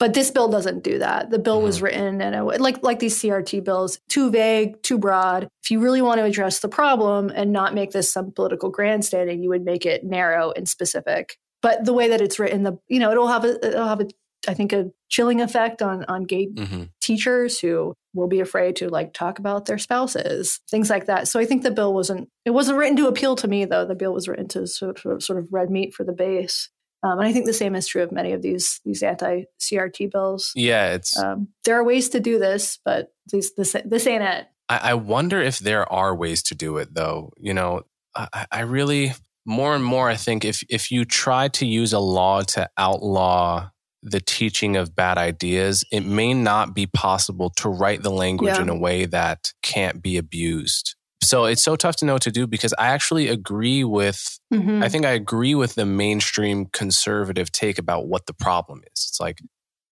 But this bill doesn't do that. The bill mm-hmm. was written in a way like like these CRT bills, too vague, too broad. If you really want to address the problem and not make this some political grandstanding, you would make it narrow and specific. But the way that it's written, the you know, it'll have a it'll have a I think a chilling effect on on gay mm-hmm. teachers who will be afraid to like talk about their spouses, things like that. So I think the bill wasn't it wasn't written to appeal to me though. The bill was written to sort of, sort of red meat for the base. Um, and I think the same is true of many of these these anti CRT bills. Yeah, it's um, there are ways to do this, but this this, this ain't it. I, I wonder if there are ways to do it, though. You know, I, I really more and more I think if if you try to use a law to outlaw the teaching of bad ideas, it may not be possible to write the language yeah. in a way that can't be abused. So it's so tough to know what to do because I actually agree with, mm-hmm. I think I agree with the mainstream conservative take about what the problem is. It's like,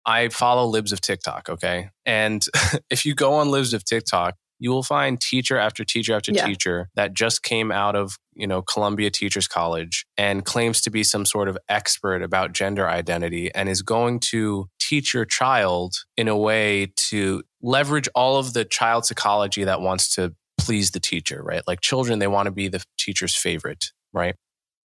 I follow libs of TikTok, okay? And [laughs] if you go on libs of TikTok, you will find teacher after teacher after yeah. teacher that just came out of, you know, Columbia Teachers College and claims to be some sort of expert about gender identity and is going to teach your child in a way to leverage all of the child psychology that wants to please the teacher, right? Like children, they want to be the teacher's favorite, right?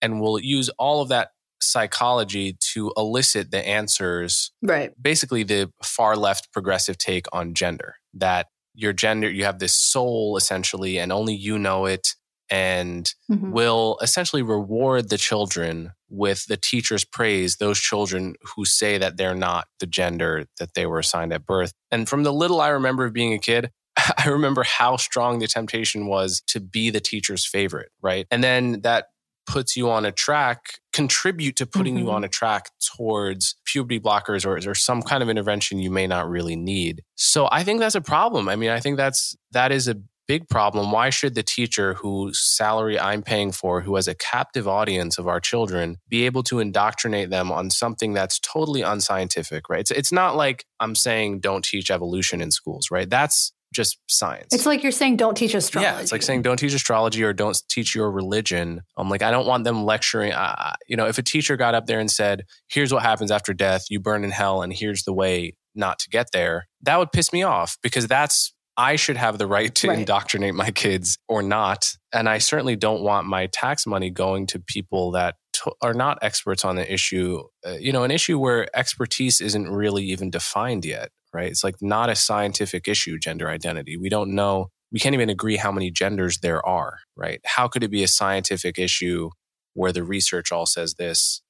And we'll use all of that psychology to elicit the answers. Right. Basically, the far left progressive take on gender that your gender, you have this soul essentially, and only you know it, and mm-hmm. will essentially reward the children with the teacher's praise, those children who say that they're not the gender that they were assigned at birth. And from the little I remember of being a kid, [laughs] I remember how strong the temptation was to be the teacher's favorite, right? And then that puts you on a track, contribute to putting mm-hmm. you on a track towards puberty blockers or, or some kind of intervention you may not really need. So I think that's a problem. I mean, I think that's that is a big problem. Why should the teacher whose salary I'm paying for, who has a captive audience of our children, be able to indoctrinate them on something that's totally unscientific, right? It's, it's not like I'm saying don't teach evolution in schools, right? That's just science. It's like you're saying don't teach astrology. Yeah, it's like saying don't teach astrology or don't teach your religion. I'm like I don't want them lecturing. Uh, you know, if a teacher got up there and said, "Here's what happens after death: you burn in hell, and here's the way not to get there," that would piss me off because that's I should have the right to right. indoctrinate my kids or not, and I certainly don't want my tax money going to people that are not experts on the issue. Uh, you know, an issue where expertise isn't really even defined yet right? It's like not a scientific issue, gender identity. We don't know, we can't even agree how many genders there are, right? How could it be a scientific issue where the research all says this?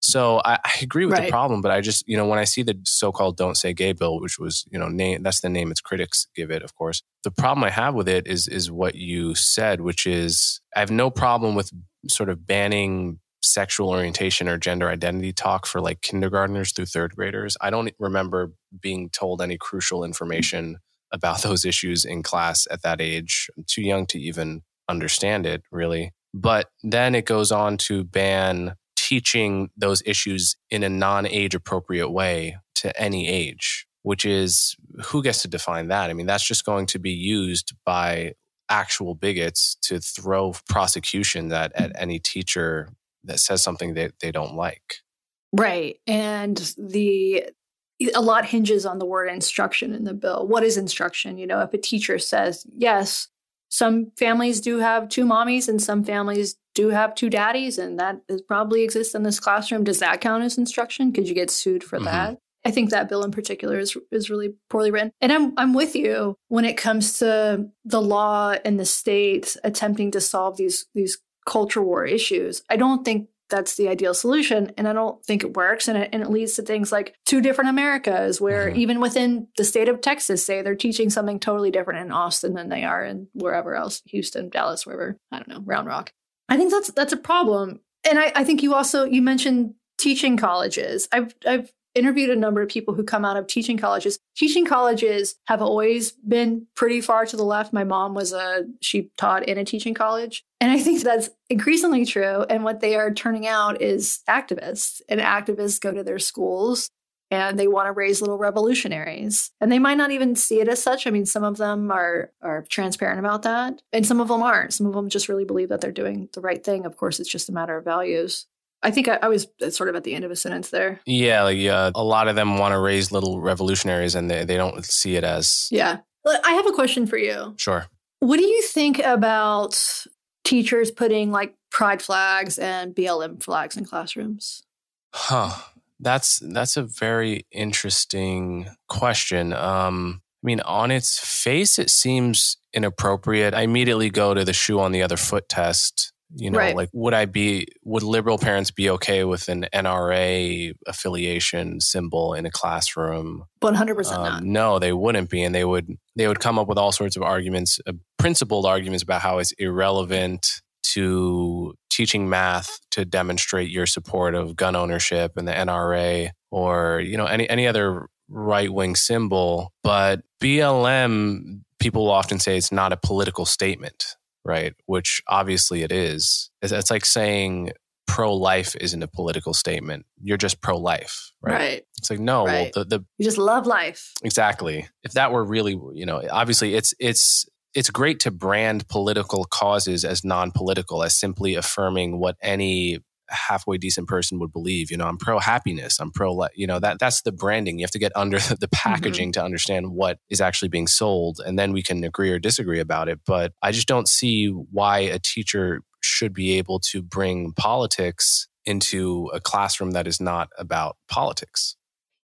So I, I agree with right. the problem, but I just, you know, when I see the so-called "Don't Say Gay" bill, which was, you know, name that's the name its critics give it, of course. The problem I have with it is is what you said, which is I have no problem with sort of banning sexual orientation or gender identity talk for like kindergartners through third graders. I don't remember being told any crucial information about those issues in class at that age. I'm too young to even understand it, really. But then it goes on to ban teaching those issues in a non age appropriate way to any age, which is who gets to define that? I mean, that's just going to be used by actual bigots to throw prosecution that at any teacher that says something that they don't like. Right. And the a lot hinges on the word instruction in the bill. What is instruction? You know, if a teacher says, yes, some families do have two mommies and some families do have two daddies, and that is probably exists in this classroom. Does that count as instruction? Could you get sued for mm-hmm. that? I think that bill in particular is is really poorly written. And I'm I'm with you when it comes to the law and the state attempting to solve these these culture war issues. I don't think that's the ideal solution. And I don't think it works. And it, and it leads to things like two different Americas, where mm-hmm. even within the state of Texas, say they're teaching something totally different in Austin than they are in wherever else, Houston, Dallas, wherever, I don't know, Round Rock. I think that's that's a problem. And I, I think you also you mentioned teaching colleges. I've I've interviewed a number of people who come out of teaching colleges. Teaching colleges have always been pretty far to the left. My mom was a, she taught in a teaching college. And I think that's increasingly true. And what they are turning out is activists, and activists go to their schools and they want to raise little revolutionaries. And they might not even see it as such. I mean, some of them are are transparent about that, and some of them aren't. Some of them just really believe that they're doing the right thing. Of course, it's just a matter of values. I think I, I was sort of at the end of a sentence there. Yeah, like uh, a lot of them want to raise little revolutionaries, and they they don't see it as Yeah. I have a question for you. sure. What do you think about teachers putting like pride flags and BLM flags in classrooms? Huh. That's that's a very interesting question. Um, I mean, on its face, it seems inappropriate. I immediately go to the shoe on the other foot test. You know, Right. like would I be would liberal parents be okay with an NRA affiliation symbol in a classroom? 100% not. Um, no, they wouldn't be, and they would they would come up with all sorts of arguments, uh, principled arguments about how it's irrelevant to teaching math to demonstrate your support of gun ownership and the NRA, or you know any any other right wing symbol. But BLM, people will often say it's not a political statement, right? Which obviously it is. It's, like saying pro life isn't a political statement. You're just pro life, right? right. It's like no, Right. well the, the You just love life. Exactly. If that were really, you know, obviously it's it's it's great to brand political causes as non-political, as simply affirming what any halfway decent person would believe. You know, I'm pro happiness. I'm pro, you know, that that's the branding. You have to get under [laughs] the packaging mm-hmm. to understand what is actually being sold, and then we can agree or disagree about it. But I just don't see why a teacher should be able to bring politics into a classroom that is not about politics.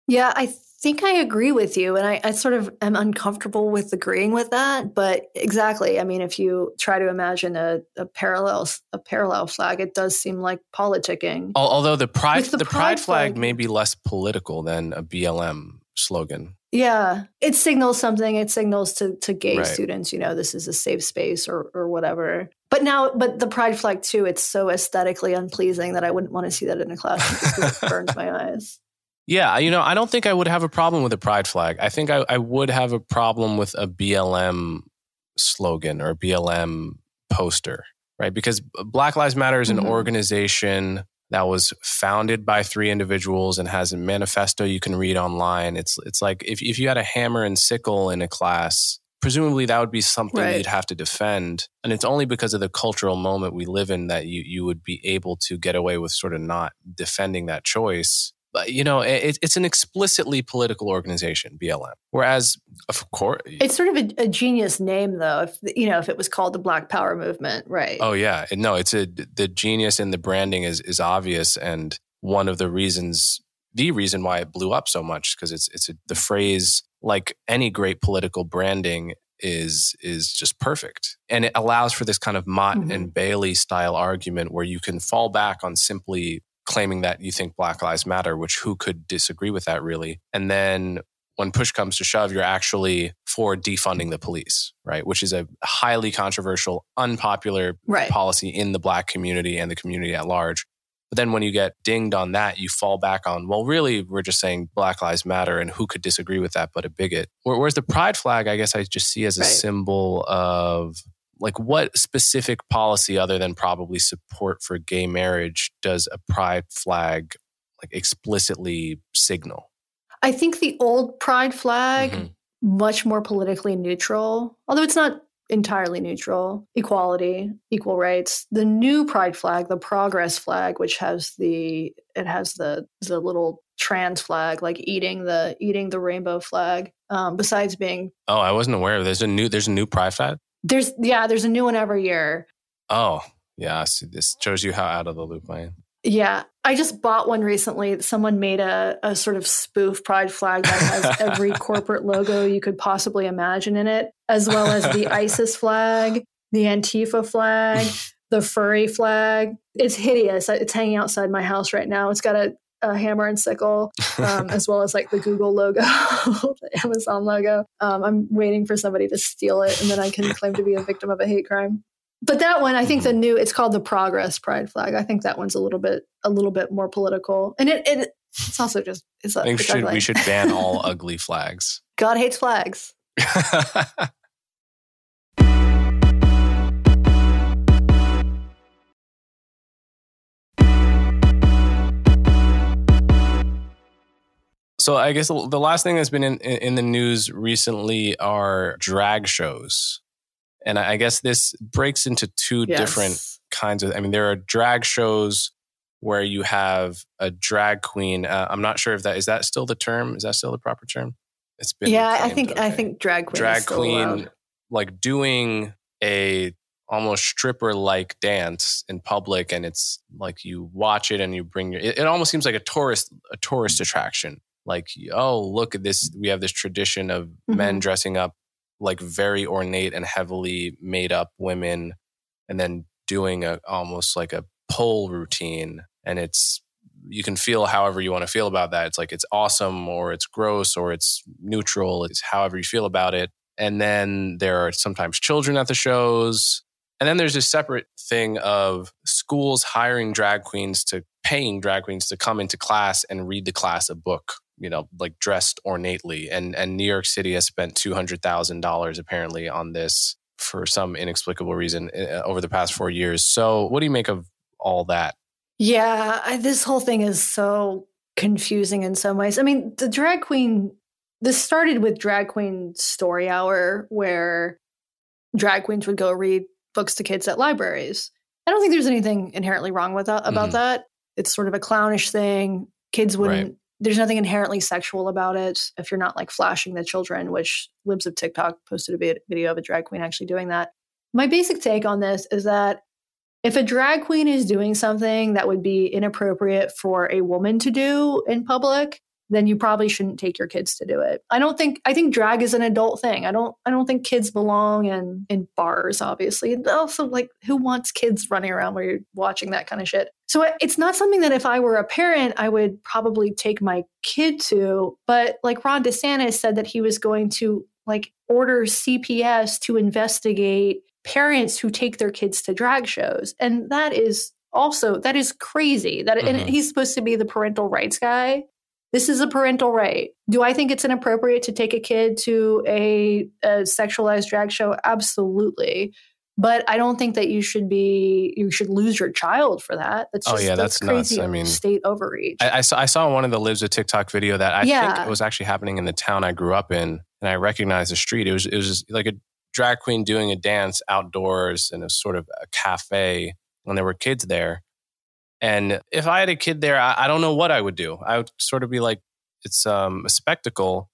Yeah, I think I agree with you. And I, I sort of am uncomfortable with agreeing with that. But exactly. I mean, if you try to imagine a, a parallel a parallel flag, it does seem like politicking. Although the pride With the, the pride, pride flag, flag- may be less political than a BLM slogan. Yeah. It signals something. It signals to to gay Right. students, you know, this is a safe space or or whatever. But now but the pride flag too, it's so aesthetically unpleasing that I wouldn't want to see that in a classroom it [laughs] burns my eyes. Yeah, you know, I don't think I would have a problem with a pride flag. I think I, I would have a problem with a BLM slogan or BLM poster, right? Because Black Lives Matter is an Mhm. organization that was founded by three individuals and has a manifesto you can read online. It's it's like if if you had a hammer and sickle in a class, presumably that would be something Right. you'd have to defend. And it's only because of the cultural moment we live in that you you would be able to get away with sort of not defending that choice. But you know, it, it's an explicitly political organization, BLM. Whereas, of course, It's sort of a, a genius name though, if you know, if it was called the Black Power movement, right? Oh yeah, no, it's a the genius in the branding is is obvious, and one of the reasons, the reason why it blew up so much, because it's it's a, the phrase like any great political branding is is just perfect, and it allows for this kind of Motte Mhm. and Bailey style argument where you can fall back on simply claiming that you think Black Lives Matter, which who could disagree with that really, and then. When push comes to shove, you're actually for defunding the police, right? Which is a highly controversial, unpopular Right. policy in the black community and the community at large. But then when you get dinged on that, you fall back on, well, really, we're just saying Black Lives Matter and who could disagree with that but a bigot. Whereas the pride flag, I guess I just see as a Right. symbol of like what specific policy other than probably support for gay marriage does a pride flag like explicitly signal? I think the old pride flag Mhm. much more politically neutral, although it's not entirely neutral. Equality, equal rights. The new pride flag, the progress flag, which has the it has the the little trans flag, like eating the eating the rainbow flag. Um, besides being Oh, I wasn't aware. of There's a new there's a new pride flag. There's yeah, there's a new one every year. Oh, yeah. See, this shows you how out of the loop I am. Yeah, I just bought one recently. Someone made a, a sort of spoof pride flag that has [laughs] every corporate logo you could possibly imagine in it, as well as the [laughs] ISIS flag, the Antifa flag, the furry flag. It's hideous. It's hanging outside my house right now. It's got a, a hammer and sickle, um, [laughs] as well as like the Google logo, [laughs] the Amazon logo. Um, I'm waiting for somebody to steal it, and then I can claim to be a victim of a hate crime. But that one, I think the new it's called the Progress Pride flag. I think that one's a little bit a little bit more political, and it, it it's also just it's, I think should, we should ban all [laughs] ugly flags. God hates flags. So I guess the last thing that's been in, in the news recently are drag shows. And I guess this breaks into two yes. different kinds of, I mean, there are drag shows where you have a drag queen. Uh, I'm not sure if that, is that still the term? Is that still the proper term? It's been, yeah, I think, okay. I think drag queen, drag queen, like doing a almost stripper like dance in public and it's like you watch it and you bring your it, it, almost seems like a tourist a tourist attraction like oh look at this we have this tradition of mm-hmm. men dressing up like very ornate and heavily made up women and then doing a almost like a pole routine. And it's you can feel however you want to feel about that. It's like it's awesome or it's gross or it's neutral it's however you feel about it. And then there are sometimes children at the shows. And then there's this separate thing of schools hiring drag queens to paying drag queens to come into class and read the class a book, you know, like dressed ornately. And and New York City has spent two hundred thousand dollars apparently on this for some inexplicable reason uh, over the past four years. So, what do you make of all that? Yeah, I, this whole thing is so confusing in some ways. I mean, the drag queen. This started with drag queen story hour, where drag queens would go read books to kids at libraries. I don't think there's anything inherently wrong with that about mm-hmm. that. It's sort of a clownish thing. Kids wouldn't. Right. There's nothing inherently sexual about it if you're not like flashing the children. Which Libs of TikTok posted a video of a drag queen actually doing that. My basic take on this is that if a drag queen is doing something that would be inappropriate for a woman to do in public, then you probably shouldn't take your kids to do it. I don't think I think drag is an adult thing. I don't I don't think kids belong in in bars obviously. And also like who wants kids running around where you're watching that kind of shit. So it's not something that if I were a parent I would probably take my kid to, but like Ron DeSantis said that he was going to like order CPS to investigate parents who take their kids to drag shows. And that is also that is crazy that mm-hmm. and he's supposed to be the parental rights guy this is a parental right. Do I think it's inappropriate to take a kid to a, a sexualized drag show? Absolutely. But I don't think that you should be you should lose your child for that. That's oh, just, oh yeah, that's, that's crazy. Nuts. I mean, state overreach. I, I, saw I saw one of the Libs of TikTok video that I yeah. think was actually happening in the town I grew up in, and I recognized the street. It was it was like a drag queen doing a dance outdoors in a sort of a cafe, and there were kids there. And if I had a kid there, I, I don't know what I would do. I would sort of be like, it's um, a spectacle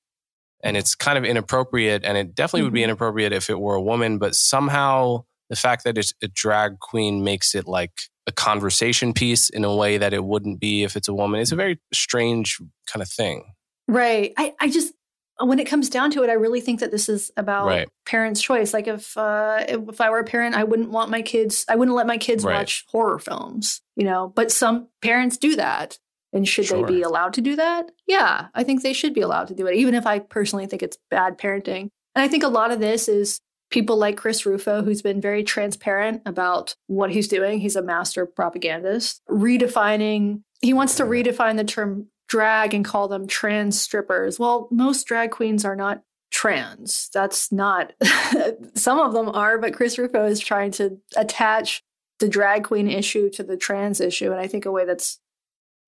and it's kind of inappropriate. And it definitely mm-hmm. would be mm-hmm. inappropriate if it were a woman, but somehow the fact that it's a drag queen makes it like a conversation piece in a way that it wouldn't be if it's a woman. It's a very strange kind of thing. Right. I, I just, when it comes down to it, I really think that this is about right. parents' choice. Like if, uh, if, I were a parent, I wouldn't want my kids, I wouldn't let my kids right. watch horror films, you know. But some parents do that, and should sure. they be allowed to do that? Yeah, I think they should be allowed to do it, even if I personally think it's bad parenting. And I think a lot of this is people like Chris Rufo, who's been very transparent about what he's doing. He's a master propagandist, redefining. He wants to redefine the term drag and call them trans strippers. Well, most drag queens are not trans. That's not, [laughs] some of them are, but Chris Rufo is trying to attach the drag queen issue to the trans issue. And I think a way that's,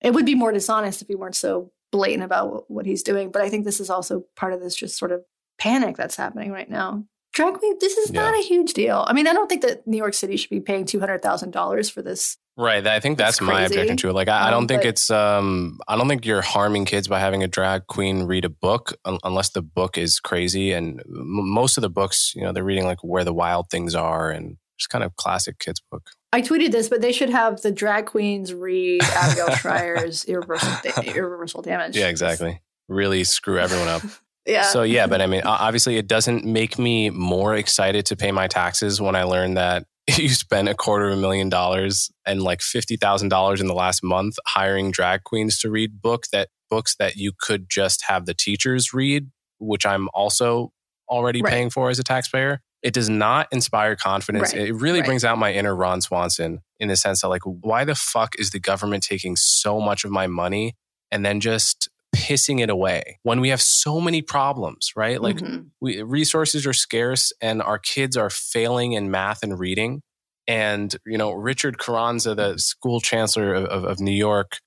it would be more dishonest if he weren't so blatant about what he's doing. But I think this is also part of this just sort of panic that's happening right now. Drag queen, this is yeah. not a huge deal. I mean, I don't think that New York City should be paying $200,000 for this Right. I think that's my objection to it. Like, I, um, I don't think but, it's, um, I don't think you're harming kids by having a drag queen read a book un- unless the book is crazy. And m- most of the books, you know, they're reading like Where the Wild Things Are and just kind of classic kids book. I tweeted this, but they should have the drag queens read Abigail Shrier's Irreversible, da- Irreversible Damage. Yeah, exactly. Really screw everyone up. [laughs] yeah. So, yeah, but I mean, obviously, it doesn't make me more excited to pay my taxes when I learn that [laughs] you spent a quarter of a million dollars and like $50,000 in the last month hiring drag queens to read book that books that you could just have the teachers read, which I'm also already right. paying for as a taxpayer. It does not inspire confidence. Right. It really right. brings out my inner Ron Swanson in the sense that like, why the fuck is the government taking so much of my money and then just pissing it away when we have so many problems, right? Like mm-hmm. we, resources are scarce and our kids are failing in math and reading. And, you know, Richard Carranza, the school chancellor of, of, of New York,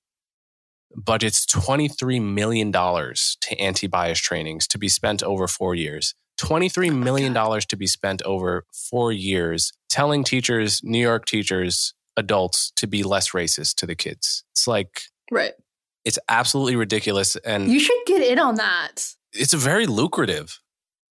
budgets $23 million to anti bias trainings to be spent over four years. $23 million to be spent over four years telling teachers, New York teachers, adults to be less racist to the kids. It's like, right. It's absolutely ridiculous. And you should get in on that. It's very lucrative.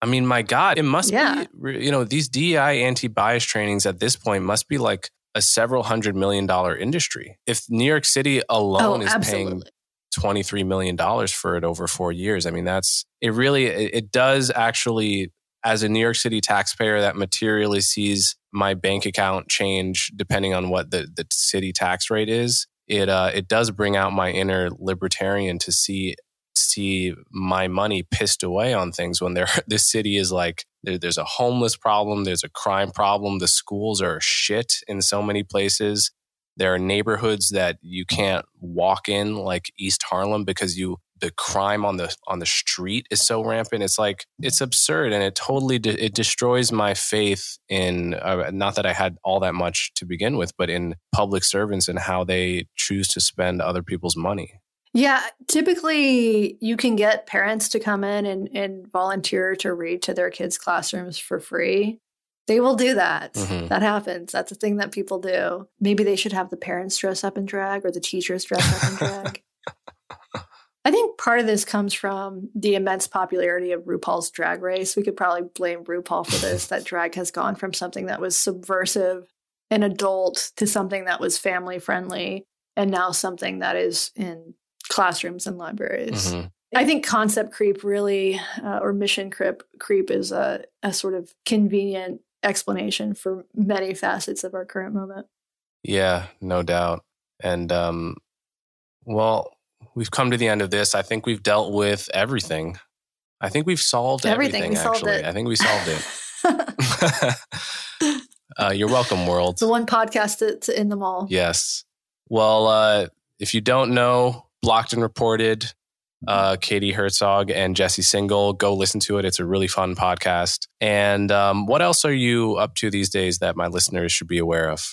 I mean, my God, it must yeah. be, you know, these DEI anti bias trainings at this point must be like a several hundred million dollar industry. If New York City alone oh, is absolutely. paying $23 million for it over four years, I mean, that's it really, it, it does actually, as a New York City taxpayer that materially sees my bank account change depending on what the, the city tax rate is, it, uh, it does bring out my inner libertarian to see see my money pissed away on things when there [laughs] this city is like there, there's a homeless problem there's a crime problem the schools are shit in so many places. There are neighborhoods that you can't walk in like east harlem because you the crime on the on the street is so rampant it's like it's absurd and it totally de- it destroys my faith in uh, not that i had all that much to begin with but in public servants and how they choose to spend other people's money yeah, typically you can get parents to come in and, and volunteer to read to their kids' classrooms for free. They will do that. Mm-hmm. That happens. That's a thing that people do. Maybe they should have the parents dress up in drag or the teachers dress up in drag. [laughs] I think part of this comes from the immense popularity of RuPaul's Drag Race. We could probably blame RuPaul for this that [laughs] drag has gone from something that was subversive and adult to something that was family friendly and now something that is in classrooms and libraries. Mm-hmm. I think concept creep really, uh, or mission creep, creep is a, a sort of convenient explanation for many facets of our current moment. Yeah, no doubt. And, um, well, we've come to the end of this. I think we've dealt with everything. I think we've solved everything, everything we actually. Solved I think we solved it. [laughs] uh, you're welcome, world. The one podcast that's in them all. Yes. Well, uh, if you don't know, Blocked and Reported, uh, Katie Herzog and Jesse Singal. Go listen to it. It's a really fun podcast. And um, what else are you up to these days that my listeners should be aware of?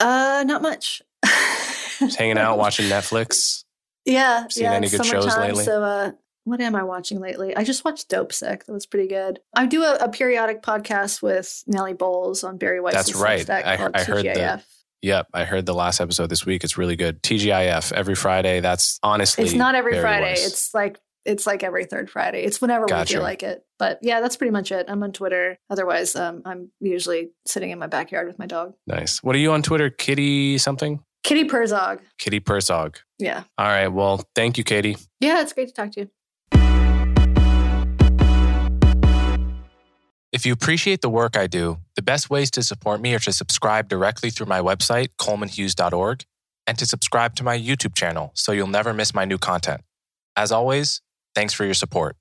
Uh, not much. Just hanging out, [laughs] watching Netflix. Yeah, Seen yeah. any good shows lately? So, uh, what am I watching lately? I just watched Dope Dopesick. That was pretty good. I do a, a periodic podcast with Nellie Bowles on Bari Weiss's That's right. I, I heard the Yep, I heard the last episode this week. It's really good. TGIF every Friday. That's honestly It's not every Friday. It's like it's like every third Friday. It's whenever we feel like it. But yeah, that's pretty much it. I'm on Twitter. Otherwise, um, I'm usually sitting in my backyard with my dog. nice. What are you on Twitter? Kitty something? Kitty Purrzog. Kitty Purrzog. Yeah. All right. Well, thank you, Katie. Yeah, it's great to talk to you. If you appreciate the work I do, the best ways to support me are to subscribe directly through my website, colemanhughes.org, and to subscribe to my YouTube channel so you'll never miss my new content. As always, thanks for your support.